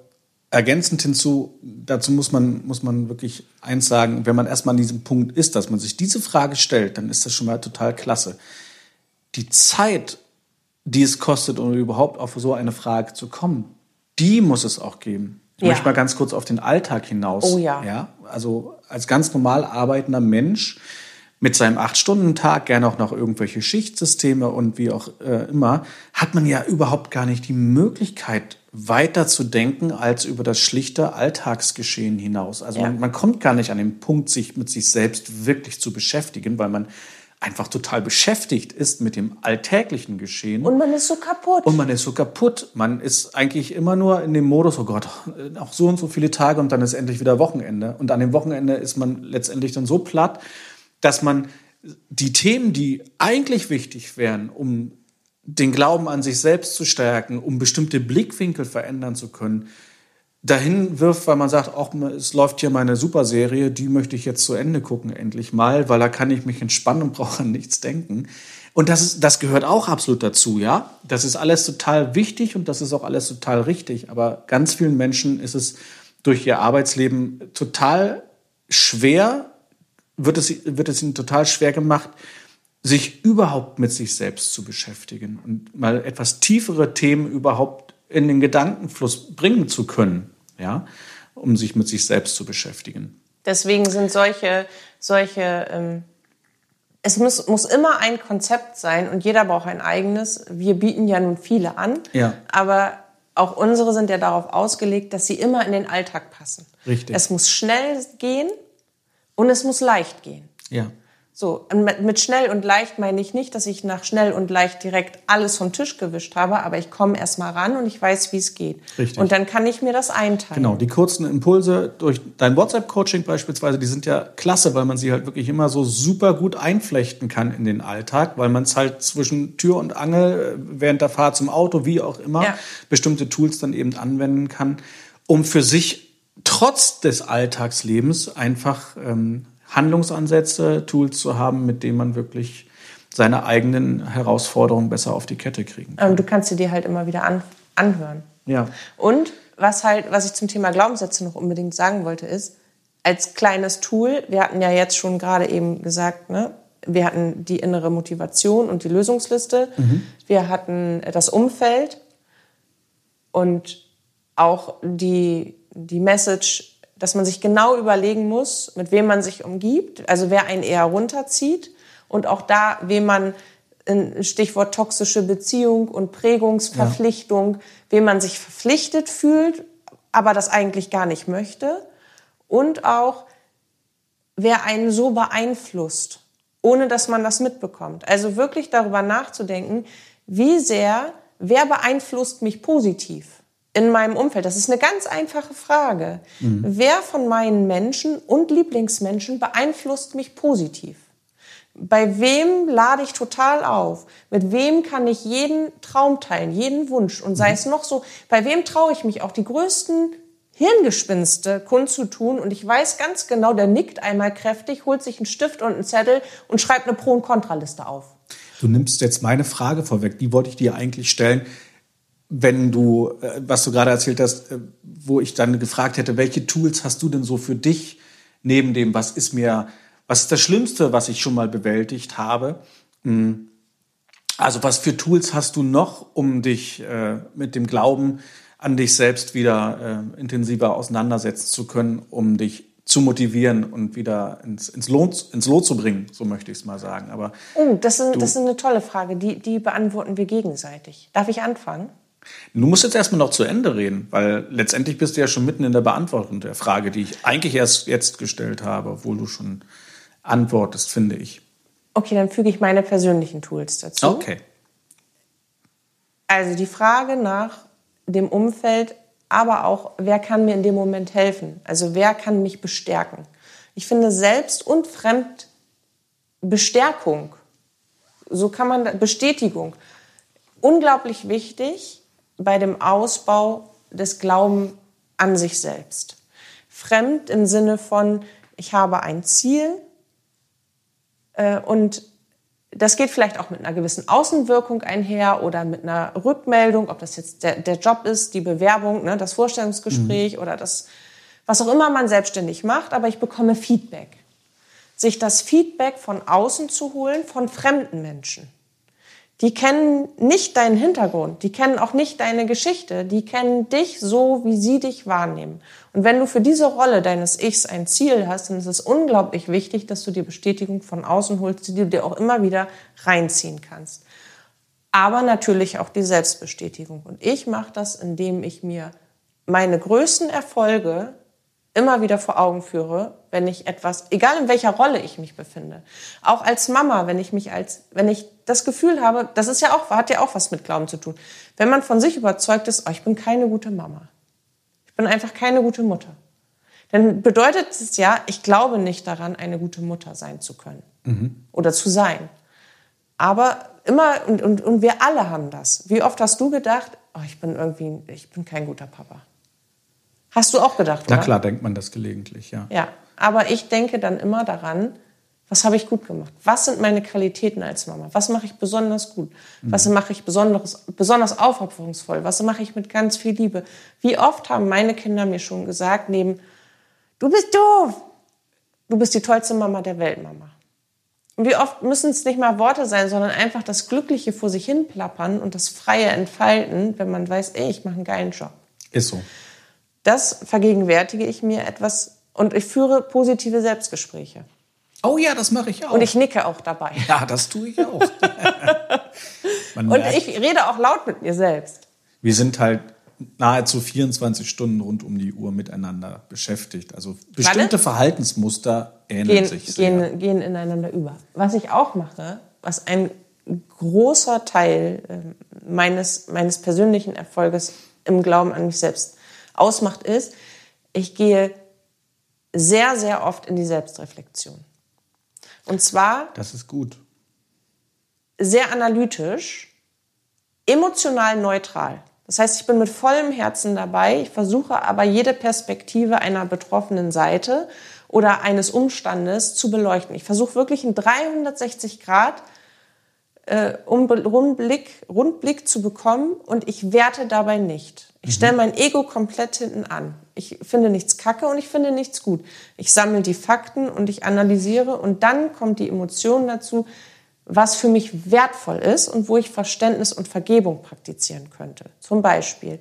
ergänzend hinzu, dazu muss man, muss man wirklich eins sagen, wenn man erstmal an diesem Punkt ist, dass man sich diese Frage stellt, dann ist das schon mal total klasse. Die Zeit die es kostet, um überhaupt auf so eine Frage zu kommen. Die muss es auch geben. Ich ja. möchte mal ganz kurz auf den Alltag hinaus. Oh ja. ja. Also als ganz normal arbeitender Mensch mit seinem Acht-Stunden-Tag, gerne auch noch irgendwelche Schichtsysteme und wie auch äh, immer, hat man ja überhaupt gar nicht die Möglichkeit, weiter zu denken als über das schlichte Alltagsgeschehen hinaus. Also ja. man, man kommt gar nicht an den Punkt, sich mit sich selbst wirklich zu beschäftigen, weil man einfach total beschäftigt ist mit dem alltäglichen Geschehen. Und man ist so kaputt. Und man ist so kaputt. Man ist eigentlich immer nur in dem Modus, oh Gott, noch so und so viele Tage und dann ist endlich wieder Wochenende. Und an dem Wochenende ist man letztendlich dann so platt, dass man die Themen, die eigentlich wichtig wären, um den Glauben an sich selbst zu stärken, um bestimmte Blickwinkel verändern zu können, dahin wirft, weil man sagt, auch es läuft hier meine Superserie, die möchte ich jetzt zu Ende gucken, endlich mal, weil da kann ich mich entspannen und brauche an nichts denken. Und das, ist, das gehört auch absolut dazu, ja. Das ist alles total wichtig und das ist auch alles total richtig. Aber ganz vielen Menschen ist es durch ihr Arbeitsleben total schwer, wird es, wird es ihnen total schwer gemacht, sich überhaupt mit sich selbst zu beschäftigen und mal etwas tiefere Themen überhaupt in den Gedankenfluss bringen zu können, ja, um sich mit sich selbst zu beschäftigen. Deswegen sind solche, solche ähm, es muss, muss immer ein Konzept sein und jeder braucht ein eigenes. Wir bieten ja nun viele an, ja. aber auch unsere sind ja darauf ausgelegt, dass sie immer in den Alltag passen. Richtig. Es muss schnell gehen und es muss leicht gehen. Ja. So, mit schnell und leicht meine ich nicht, dass ich nach schnell und leicht direkt alles vom Tisch gewischt habe, aber ich komme erst mal ran und ich weiß, wie es geht. Richtig. Und dann kann ich mir das einteilen. Genau, die kurzen Impulse durch dein WhatsApp-Coaching beispielsweise, die sind ja klasse, weil man sie halt wirklich immer so super gut einflechten kann in den Alltag, weil man es halt zwischen Tür und Angel, äh, während der Fahrt zum Auto, wie auch immer, ja. bestimmte Tools dann eben anwenden kann, um für sich trotz des Alltagslebens einfach ähm, Handlungsansätze, Tools zu haben, mit denen man wirklich seine eigenen Herausforderungen besser auf die Kette kriegen kann. du kannst sie dir halt immer wieder an, anhören. Ja. Und was halt, was ich zum Thema Glaubenssätze noch unbedingt sagen wollte, ist, als kleines Tool, wir hatten ja jetzt schon gerade eben gesagt, ne, wir hatten die innere Motivation und die Lösungsliste, mhm. wir hatten das Umfeld und auch die, die Message, dass man sich genau überlegen muss, mit wem man sich umgibt, also wer einen eher runterzieht und auch da, wem man Stichwort toxische Beziehung und Prägungsverpflichtung, ja. wem man sich verpflichtet fühlt, aber das eigentlich gar nicht möchte. Und auch, wer einen so beeinflusst, ohne dass man das mitbekommt. Also wirklich darüber nachzudenken, wie sehr, wer beeinflusst mich positiv? In meinem Umfeld? Das ist eine ganz einfache Frage. Mhm. Wer von meinen Menschen und Lieblingsmenschen beeinflusst mich positiv? Bei wem lade ich total auf? Mit wem kann ich jeden Traum teilen, jeden Wunsch? Und sei mhm. es noch so, bei wem traue ich mich auch die größten Hirngespinste kundzutun? Und ich weiß ganz genau, der nickt einmal kräftig, holt sich einen Stift und einen Zettel und schreibt eine Pro- und Kontraliste auf. Du nimmst jetzt meine Frage vorweg, die wollte ich dir eigentlich stellen wenn du, äh, was du gerade erzählt hast, äh, wo ich dann gefragt hätte, welche Tools hast du denn so für dich neben dem, was ist mir, was ist das Schlimmste, was ich schon mal bewältigt habe? Hm. Also was für Tools hast du noch, um dich äh, mit dem Glauben an dich selbst wieder intensiver auseinandersetzen zu können, um dich zu motivieren und wieder ins, ins, Lot, ins Lot zu bringen, so möchte ich es mal sagen. Aber oh, das, ist, das ist eine tolle Frage, die, die beantworten wir gegenseitig. Darf ich anfangen? Du musst jetzt erstmal noch zu Ende reden, weil letztendlich bist du ja schon mitten in der Beantwortung der Frage, die ich eigentlich erst jetzt gestellt habe, obwohl du schon antwortest, finde ich. Okay, dann füge ich meine persönlichen Tools dazu. Okay. Also die Frage nach dem Umfeld, aber auch, wer kann mir in dem Moment helfen? Also wer kann mich bestärken? Ich finde Selbst- und Fremdbestärkung, so kann man, Bestätigung, unglaublich wichtig, bei dem Ausbau des Glauben an sich selbst. Fremd im Sinne von, ich habe ein Ziel äh, und das geht vielleicht auch mit einer gewissen Außenwirkung einher oder mit einer Rückmeldung, ob das jetzt der, der Job ist, die Bewerbung, ne, das Vorstellungsgespräch mhm. oder das, was auch immer man selbstständig macht, aber ich bekomme Feedback. Sich das Feedback von außen zu holen, von fremden Menschen die kennen nicht deinen Hintergrund, die kennen auch nicht deine Geschichte, die kennen dich so, wie sie dich wahrnehmen. Und wenn du für diese Rolle deines Ichs ein Ziel hast, dann ist es unglaublich wichtig, dass du dir Bestätigung von außen holst, die du dir auch immer wieder reinziehen kannst. Aber natürlich auch die Selbstbestätigung. Und ich mache das, indem ich mir meine größten Erfolge immer wieder vor Augen führe, wenn ich etwas, egal in welcher Rolle ich mich befinde. Auch als Mama, wenn ich mich als, wenn ich das Gefühl habe, das ist ja auch, hat ja auch was mit Glauben zu tun. Wenn man von sich überzeugt ist, oh, ich bin keine gute Mama. Ich bin einfach keine gute Mutter. Dann bedeutet es ja, ich glaube nicht daran, eine gute Mutter sein zu können. Mhm. Oder zu sein. Aber immer, und, und, und wir alle haben das. Wie oft hast du gedacht, oh, ich bin irgendwie, ich bin kein guter Papa? Hast du auch gedacht, Na oder? klar, denkt man das gelegentlich, ja. Ja, aber ich denke dann immer daran, was habe ich gut gemacht? Was sind meine Qualitäten als Mama? Was mache ich besonders gut? Was mache ich besonderes, besonders aufopferungsvoll? Was mache ich mit ganz viel Liebe? Wie oft haben meine Kinder mir schon gesagt, neben, du bist doof, du bist die tollste Mama der Welt, Mama. Und wie oft müssen es nicht mal Worte sein, sondern einfach das Glückliche vor sich hin plappern und das freie Entfalten, wenn man weiß, ey, ich mache einen geilen Job. Ist so. Das vergegenwärtige ich mir etwas und ich führe positive Selbstgespräche. Oh ja, das mache ich auch. Und ich nicke auch dabei. ja, das tue ich auch. Und ich rede auch laut mit mir selbst. wir sind halt nahezu 24 Stunden rund um die Uhr miteinander beschäftigt. Also bestimmte Verhaltensmuster ähneln Gehen, sich sehr. gehen, gehen ineinander über. Was ich auch mache, was ein großer Teil ähm, meines, meines persönlichen Erfolges im Glauben an mich selbst ausmacht, ist, ich gehe sehr, sehr oft in die Selbstreflexion. Und zwar Das ist gut. sehr analytisch, emotional neutral. Das heißt, ich bin mit vollem Herzen dabei. Ich versuche aber jede Perspektive einer betroffenen Seite oder eines Umstandes zu beleuchten. Ich versuche wirklich einen 360 Grad äh, Umbe- Rundblick, Rundblick zu bekommen und ich werte dabei nicht. Ich stelle mein Ego komplett hinten an. Ich finde nichts kacke und ich finde nichts gut. Ich sammle die Fakten und ich analysiere und dann kommt die Emotion dazu, was für mich wertvoll ist und wo ich Verständnis und Vergebung praktizieren könnte. Zum Beispiel.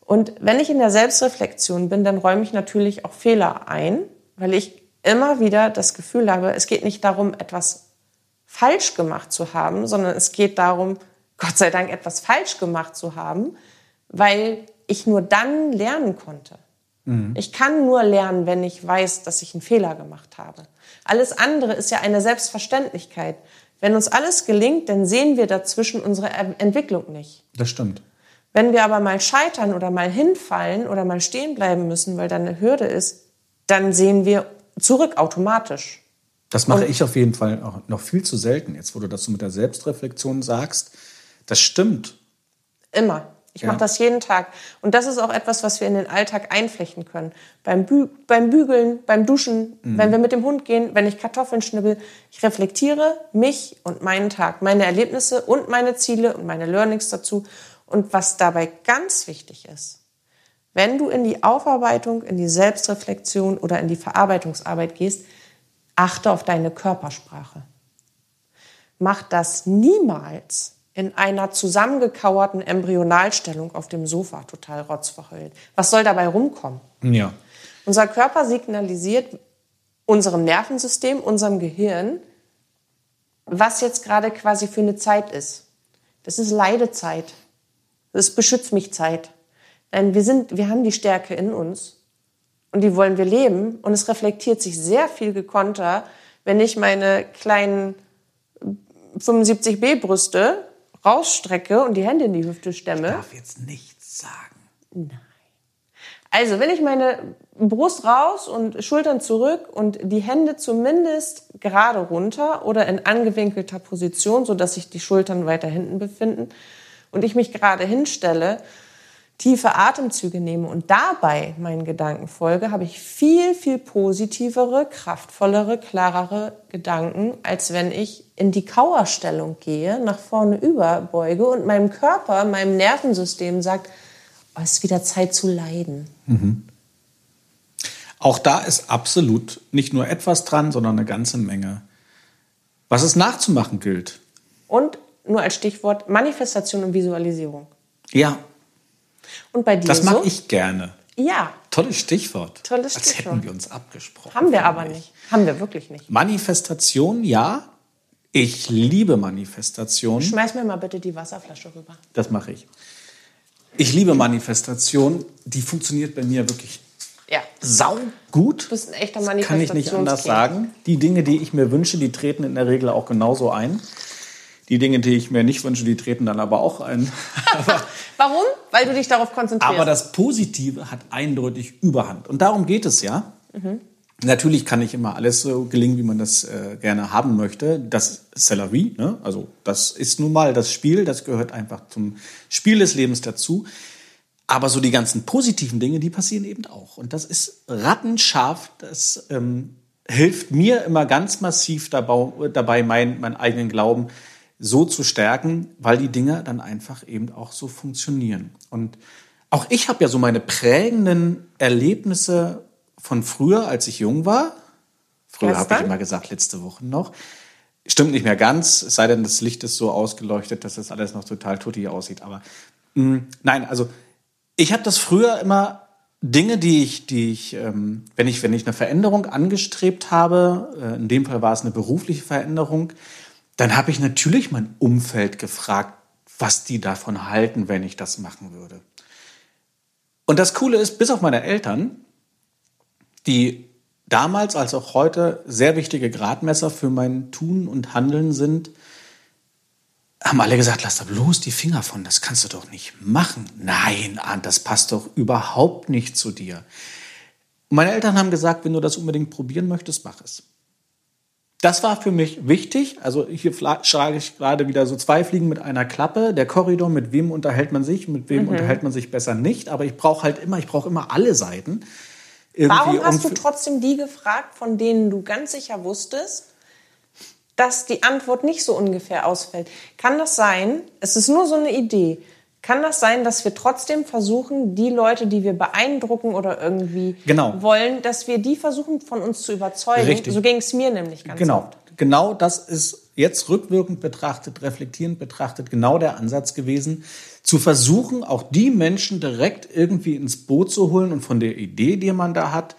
Und wenn ich in der Selbstreflexion bin, dann räume ich natürlich auch Fehler ein, weil ich immer wieder das Gefühl habe, es geht nicht darum, etwas falsch gemacht zu haben, sondern es geht darum, Gott sei Dank etwas falsch gemacht zu haben, weil ich nur dann lernen konnte. Ich kann nur lernen, wenn ich weiß, dass ich einen Fehler gemacht habe. Alles andere ist ja eine Selbstverständlichkeit. Wenn uns alles gelingt, dann sehen wir dazwischen unsere Er- Entwicklung nicht. Das stimmt. Wenn wir aber mal scheitern oder mal hinfallen oder mal stehen bleiben müssen, weil da eine Hürde ist, dann sehen wir zurück automatisch. Das mache ich auf jeden Fall auch noch viel zu selten. Jetzt, wo du das so mit der Selbstreflexion sagst, das stimmt. Immer. Ich Ja. mache das jeden Tag. Und das ist auch etwas, was wir in den Alltag einflechten können. Beim, Bü beim Bügeln, beim Duschen, wenn wir mit dem Hund gehen, wenn ich Kartoffeln schnibbel. Ich reflektiere mich und meinen Tag, meine Erlebnisse und meine Ziele und meine Learnings dazu. Und was dabei ganz wichtig ist, wenn du in die Aufarbeitung, in die Selbstreflexion oder in die Verarbeitungsarbeit gehst, achte auf deine Körpersprache. Mach das niemals in einer zusammengekauerten Embryonalstellung auf dem Sofa total rotzverheult. Was soll dabei rumkommen? Ja. Unser Körper signalisiert unserem Nervensystem, unserem Gehirn, was jetzt gerade quasi für eine Zeit ist. Das ist Leidezeit. Das ist Beschütz mich Zeit. Denn wir sind, wir haben die Stärke in uns und die wollen wir leben und es reflektiert sich sehr viel gekonnter, wenn ich meine kleinen 75b Brüste rausstrecke und die Hände in die Hüfte stemme. Darf jetzt nichts sagen. Also, wenn ich meine Brust raus und Schultern zurück und die Hände zumindest gerade runter oder in angewinkelter Position, so dass sich die Schultern weiter hinten befinden und ich mich gerade hinstelle, tiefe Atemzüge nehme und dabei meinen Gedanken folge, habe ich viel, viel positivere, kraftvollere, klarere Gedanken, als wenn ich in die Kauerstellung gehe, nach vorne überbeuge und meinem Körper, meinem Nervensystem sagt, oh, es ist wieder Zeit zu leiden. Auch da ist absolut nicht nur etwas dran, sondern eine ganze Menge. Was es nachzumachen gilt. Und nur als Stichwort Manifestation und Visualisierung. Ja, Und bei dir das so? mag ich gerne. Ja, Tolles Stichwort. Tolles Als Stichwort. hätten wir uns abgesprochen. haben wir aber ich. nicht. Haben wir wirklich nicht. Manifestation, ja. Ich liebe Manifestation. Schmeiß mir mal bitte die Wasserflasche rüber. Das mache ich. Ich liebe Manifestation. Die funktioniert bei mir wirklich Ja, sau gut. du bist ein echter Kann ich nicht anders sagen. Die Dinge, die ich mir wünsche, die treten in der Regel auch genauso ein. Die Dinge, die ich mir nicht wünsche, die treten dann aber auch ein. Warum? Weil du dich darauf konzentrierst. Aber das Positive hat eindeutig Überhand. Und darum geht es ja. Natürlich kann nicht immer alles so gelingen, wie man das äh, gerne haben möchte. Das ist c'est la vie, ne? Also das ist nun mal das Spiel, das gehört einfach zum Spiel des Lebens dazu. aber so die ganzen positiven Dinge, die passieren eben auch. Und das ist rattenscharf. Das ähm, hilft mir immer ganz massiv dabei, dabei meinen, meinen eigenen Glauben so zu stärken, weil die Dinge dann einfach eben auch so funktionieren. Und auch ich habe ja so meine prägenden Erlebnisse von früher, als ich jung war. Früher habe ich immer gesagt, letzte Woche noch. Stimmt nicht mehr ganz, es sei denn, das Licht ist so ausgeleuchtet, dass das alles noch total tutti aussieht. Aber mh, mm, nein, also ich habe das früher immer Dinge, die ich, die ich, ähm, wenn ich, wenn ich eine Veränderung angestrebt habe, äh, in dem Fall war es eine berufliche Veränderung, dann habe ich natürlich mein Umfeld gefragt, was die davon halten, wenn ich das machen würde. Und das Coole ist, bis auf meine Eltern, die damals als auch heute sehr wichtige Gradmesser für mein Tun und Handeln sind, haben alle gesagt, lass da bloß die Finger von, das kannst du doch nicht machen. Nein, Arndt, das passt doch überhaupt nicht zu dir. meine Eltern haben gesagt, wenn du das unbedingt probieren möchtest, mach es. Das war für mich wichtig. Also hier schlage ich gerade wieder so zwei Fliegen mit einer Klappe. Der Korridor, mit wem unterhält man sich, mit wem mhm. unterhält man sich besser nicht. Aber ich brauche halt immer, ich brauche immer alle Seiten. Warum hast du trotzdem die gefragt, von denen du ganz sicher wusstest, dass die Antwort nicht so ungefähr ausfällt? Kann das sein, es ist nur so eine Idee, kann das sein, dass wir trotzdem versuchen, die Leute, die wir beeindrucken oder irgendwie genau. wollen, dass wir die versuchen, von uns zu überzeugen? Richtig. So ging es mir nämlich ganz genau. oft. Genau das ist jetzt rückwirkend betrachtet, reflektierend betrachtet, genau der Ansatz gewesen, zu versuchen, auch die Menschen direkt irgendwie ins Boot zu holen und von der Idee, die man da hat,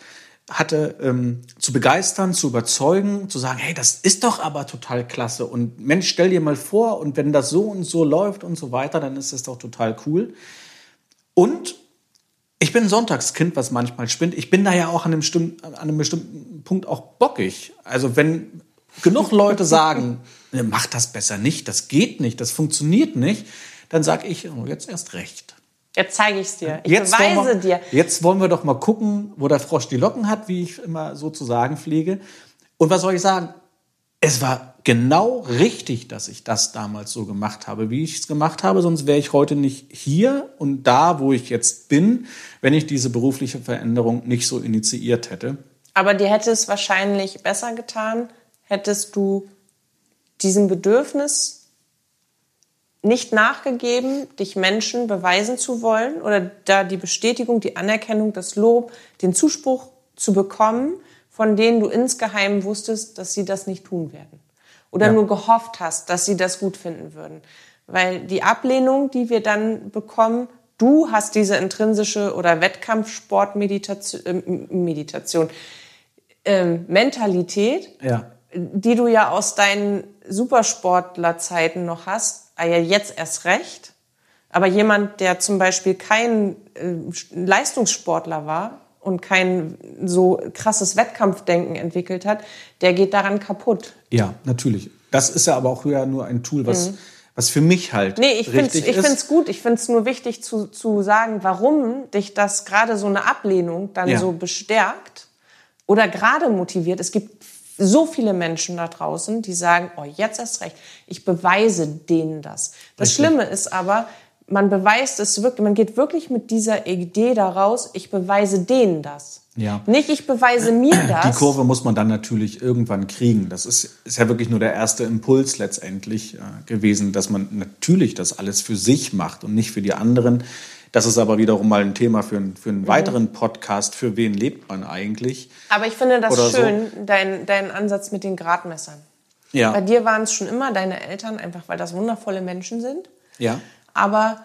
hatte, ähm, zu begeistern, zu überzeugen, zu sagen, hey, das ist doch aber total klasse und Mensch, stell dir mal vor und wenn das so und so läuft und so weiter, dann ist das doch total cool. Und ich bin ein Sonntagskind, was manchmal spinnt. Ich bin da ja auch an einem, an einem bestimmten Punkt auch bockig. Also wenn genug Leute sagen, mach das besser nicht, das geht nicht, das funktioniert nicht, dann sage ich, oh, jetzt erst recht. Jetzt zeige ich es dir. Ich jetzt beweise wir, dir. Jetzt wollen wir doch mal gucken, wo der Frosch die Locken hat, wie ich immer so zu sagen pflege. Und was soll ich sagen? Es war genau richtig, dass ich das damals so gemacht habe, wie ich es gemacht habe. Sonst wäre ich heute nicht hier und da, wo ich jetzt bin, wenn ich diese berufliche Veränderung nicht so initiiert hätte. Aber dir hätte es wahrscheinlich besser getan, hättest du diesem Bedürfnis nicht nachgegeben, dich Menschen beweisen zu wollen oder da die Bestätigung, die Anerkennung, das Lob, den Zuspruch zu bekommen, von denen du insgeheim wusstest, dass sie das nicht tun werden. Oder ja. nur gehofft hast, dass sie das gut finden würden. Weil die Ablehnung, die wir dann bekommen, du hast diese intrinsische oder Wettkampfsportmeditation, äh, Meditation, äh, Mentalität, ja. die du ja aus deinen Supersportlerzeiten noch hast, ah ja, jetzt erst recht. Aber jemand, der zum Beispiel kein äh, Leistungssportler war und kein so krasses Wettkampfdenken entwickelt hat, der geht daran kaputt. Ja, natürlich. Das ist ja aber auch wieder nur ein Tool, was, mhm. was für mich halt nee, ich finde es gut. Ich finde es nur wichtig zu, zu sagen, warum dich das gerade so eine Ablehnung dann ja. so bestärkt oder gerade motiviert. Es gibt so viele Menschen da draußen, die sagen, oh, jetzt erst recht, ich beweise denen das. Das Richtig. Schlimme ist aber, man beweist es wirklich, man geht wirklich mit dieser Idee daraus, ich beweise denen das. Ja. Nicht, ich beweise mir das. Die Kurve muss man dann natürlich irgendwann kriegen. Das ist, ist ja wirklich nur der erste Impuls letztendlich äh, gewesen, dass man natürlich das alles für sich macht und nicht für die anderen. Das ist aber wiederum mal ein Thema für, für einen mhm. weiteren Podcast. Für wen lebt man eigentlich? Aber ich finde das schön, so. dein, dein Ansatz mit den Gradmessern. Ja. Bei dir waren es schon immer deine Eltern, einfach weil das wundervolle Menschen sind. Ja. Aber,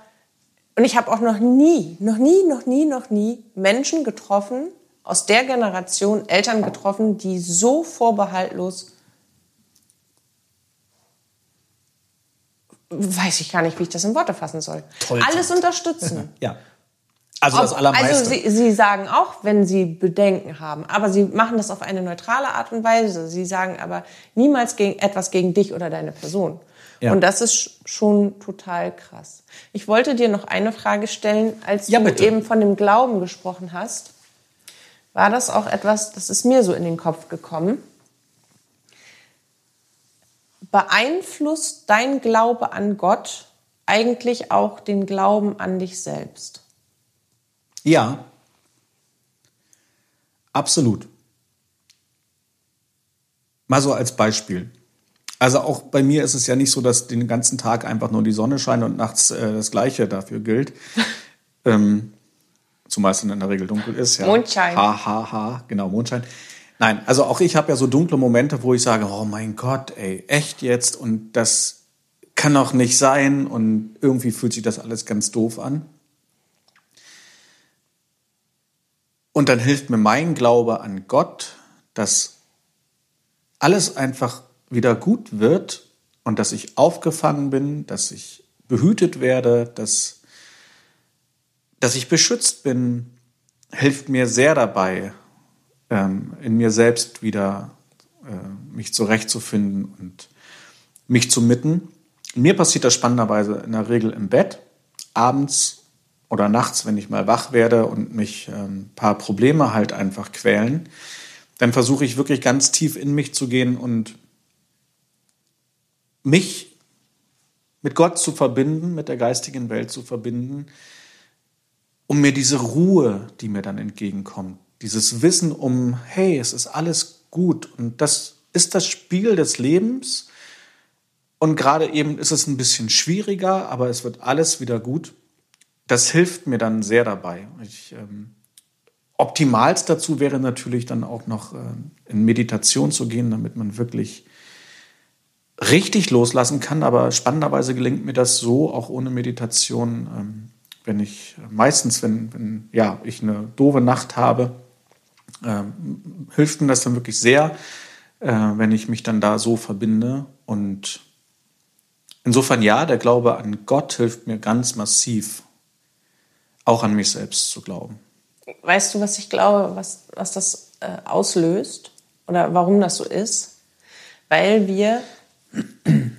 und ich habe auch noch nie, noch nie, noch nie, noch nie Menschen getroffen, aus der Generation Eltern getroffen, die so vorbehaltlos weiß ich gar nicht, wie ich das in Worte fassen soll. Toll. Alles unterstützen. ja. Also das Allermeiste. Also sie, sie sagen auch, wenn sie Bedenken haben, aber sie machen das auf eine neutrale Art und Weise. Sie sagen aber niemals gegen, etwas gegen dich oder deine Person. Ja. Und das ist schon total krass. Ich wollte dir noch eine Frage stellen, als ja, du bitte. eben von dem Glauben gesprochen hast. War das auch etwas, das ist mir so in den Kopf gekommen beeinflusst dein Glaube an Gott eigentlich auch den Glauben an dich selbst? Ja, absolut. Mal so als Beispiel. Also auch bei mir ist es ja nicht so, dass den ganzen Tag einfach nur die Sonne scheint und nachts äh, das Gleiche dafür gilt. ähm, zumal es in der Regel dunkel ist. Ja. Mondschein. Ha, ha, ha, genau, Mondschein. Nein, also auch ich habe ja so dunkle Momente, wo ich sage, oh mein Gott, ey, echt jetzt? Und das kann doch nicht sein. Und irgendwie fühlt sich das alles ganz doof an. Und dann hilft mir mein Glaube an Gott, dass alles einfach wieder gut wird und dass ich aufgefangen bin, dass ich behütet werde, dass, dass ich beschützt bin, hilft mir sehr dabei, ähm, in mir selbst wieder äh, mich zurechtzufinden und mich zu mitten. Mir passiert das spannenderweise in der Regel im Bett, abends oder nachts, wenn ich mal wach werde und mich ein ähm, paar Probleme halt einfach quälen, dann versuche ich wirklich ganz tief in mich zu gehen und mich mit Gott zu verbinden, mit der geistigen Welt zu verbinden, um mir diese Ruhe, die mir dann entgegenkommt, dieses Wissen um, hey, es ist alles gut und das ist das Spiel des Lebens und gerade eben ist es ein bisschen schwieriger, aber es wird alles wieder gut. Das hilft mir dann sehr dabei. Ich, ähm, optimalst dazu wäre natürlich dann auch noch äh, in Meditation zu gehen, damit man wirklich richtig loslassen kann. Aber spannenderweise gelingt mir das so, auch ohne Meditation. Ähm, wenn ich meistens, wenn, wenn ja, ich eine doofe Nacht habe, hilft mir das dann wirklich sehr, äh, wenn ich mich dann da so verbinde. Und insofern ja, der Glaube an Gott hilft mir ganz massiv, auch an mich selbst zu glauben. Weißt du, was ich glaube, was, was das äh, auslöst oder warum das so ist? Weil wir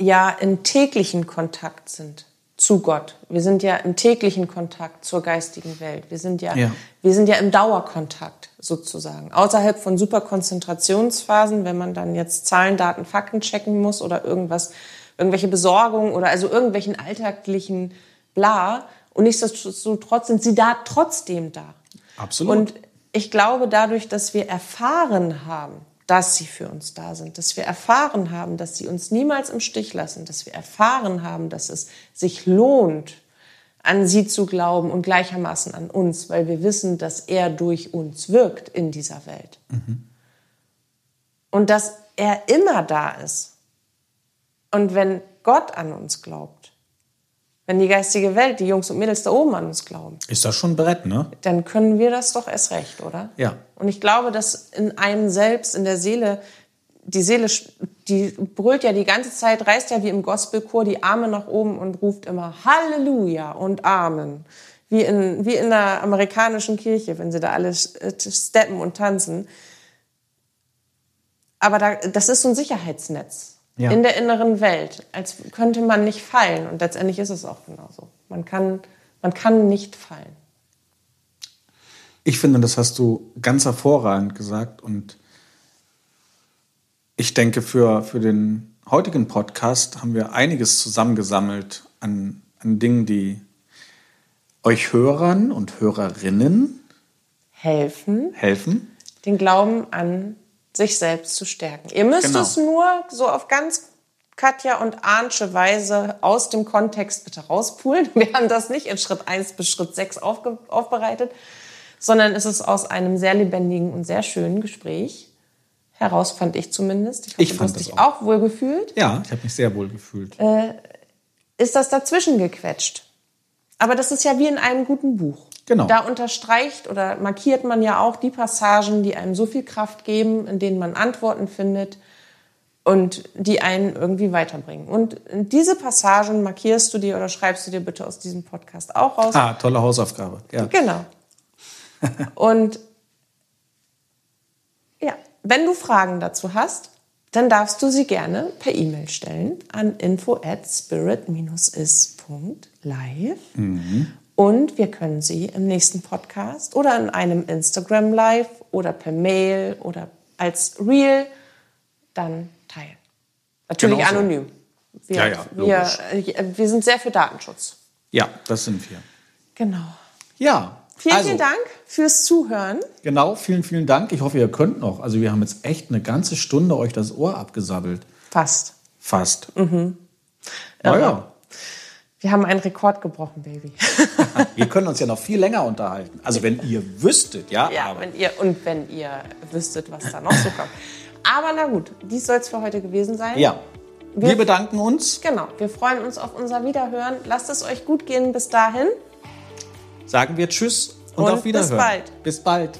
ja in täglichen Kontakt sind zu Gott. Wir sind ja im täglichen Kontakt zur geistigen Welt. Wir sind ja, ja. wir sind ja im Dauerkontakt sozusagen. Außerhalb von Superkonzentrationsphasen, wenn man dann jetzt Zahlen, Daten, Fakten checken muss oder irgendwas, irgendwelche Besorgungen oder also irgendwelchen alltäglichen Bla. Und nichtsdestotrotz sind sie da trotzdem da. Absolut. Und ich glaube, dadurch, dass wir erfahren haben, dass sie für uns da sind, dass wir erfahren haben, dass sie uns niemals im Stich lassen, dass wir erfahren haben, dass es sich lohnt, an sie zu glauben und gleichermaßen an uns, weil wir wissen, dass er durch uns wirkt in dieser Welt. Mhm. Und dass er immer da ist. Und wenn Gott an uns glaubt, wenn die geistige Welt, die Jungs und Mädels da oben an uns glauben. Ist das schon ein Brett, ne? Dann können wir das doch erst recht, oder? Ja. Und ich glaube, dass in einem selbst, in der Seele, die Seele, die brüllt ja die ganze Zeit, reißt ja wie im Gospelchor die Arme nach oben und ruft immer Halleluja und Amen. Wie in, wie in der amerikanischen Kirche, wenn sie da alle steppen und tanzen. Aber da, das ist so ein Sicherheitsnetz ja. in der inneren Welt, als könnte man nicht fallen. Und letztendlich ist es auch genauso. Man kann, man kann nicht fallen. Ich finde, das hast du ganz hervorragend gesagt. Und ich denke, für, für den heutigen Podcast haben wir einiges zusammengesammelt an, an Dingen, die euch Hörern und Hörerinnen helfen, helfen, den Glauben an sich selbst zu stärken. Ihr müsst genau. es nur so auf ganz Katja und Arnsche Weise aus dem Kontext bitte rauspulen. Wir haben das nicht in Schritt 1 bis Schritt 6 aufge aufbereitet, sondern es ist aus einem sehr lebendigen und sehr schönen Gespräch heraus, fand ich zumindest. Ich, hoffe, ich fand du hast dich auch. auch wohl gefühlt. Ja, ich habe mich sehr wohl gefühlt. Äh, ist das dazwischen gequetscht. Aber das ist ja wie in einem guten Buch. Genau. Da unterstreicht oder markiert man ja auch die Passagen, die einem so viel Kraft geben, in denen man Antworten findet und die einen irgendwie weiterbringen. Und diese Passagen markierst du dir oder schreibst du dir bitte aus diesem Podcast auch raus. Ah, tolle Hausaufgabe. Ja. Genau. und ja, wenn du Fragen dazu hast, dann darfst du sie gerne per E-Mail stellen an info at spirit-is.live. Mhm. Und wir können sie im nächsten Podcast oder in einem Instagram Live oder per Mail oder als Reel dann teilen. Natürlich Genauso. anonym. Wir, ja, ja, wir, wir sind sehr für Datenschutz. Ja, das sind wir. Genau. Ja. Vielen, also, vielen Dank fürs Zuhören. Genau, vielen, vielen Dank. Ich hoffe, ihr könnt noch. Also wir haben jetzt echt eine ganze Stunde euch das Ohr abgesabbelt. Fast. Fast. Mhm. Naja, Wir haben einen Rekord gebrochen, Baby. wir können uns ja noch viel länger unterhalten. Also wenn ihr wüsstet, ja. Ja, aber wenn ihr, und wenn ihr wüsstet, was da noch so kommt. Aber na gut, dies soll es für heute gewesen sein. ja. Wir, Wir- bedanken uns, Genau, wir freuen uns auf unser Wiederhören. Lasst es euch gut gehen bis dahin. sagen wir Tschüss und, Und auf Wiederhören. bis bald. Bis bald.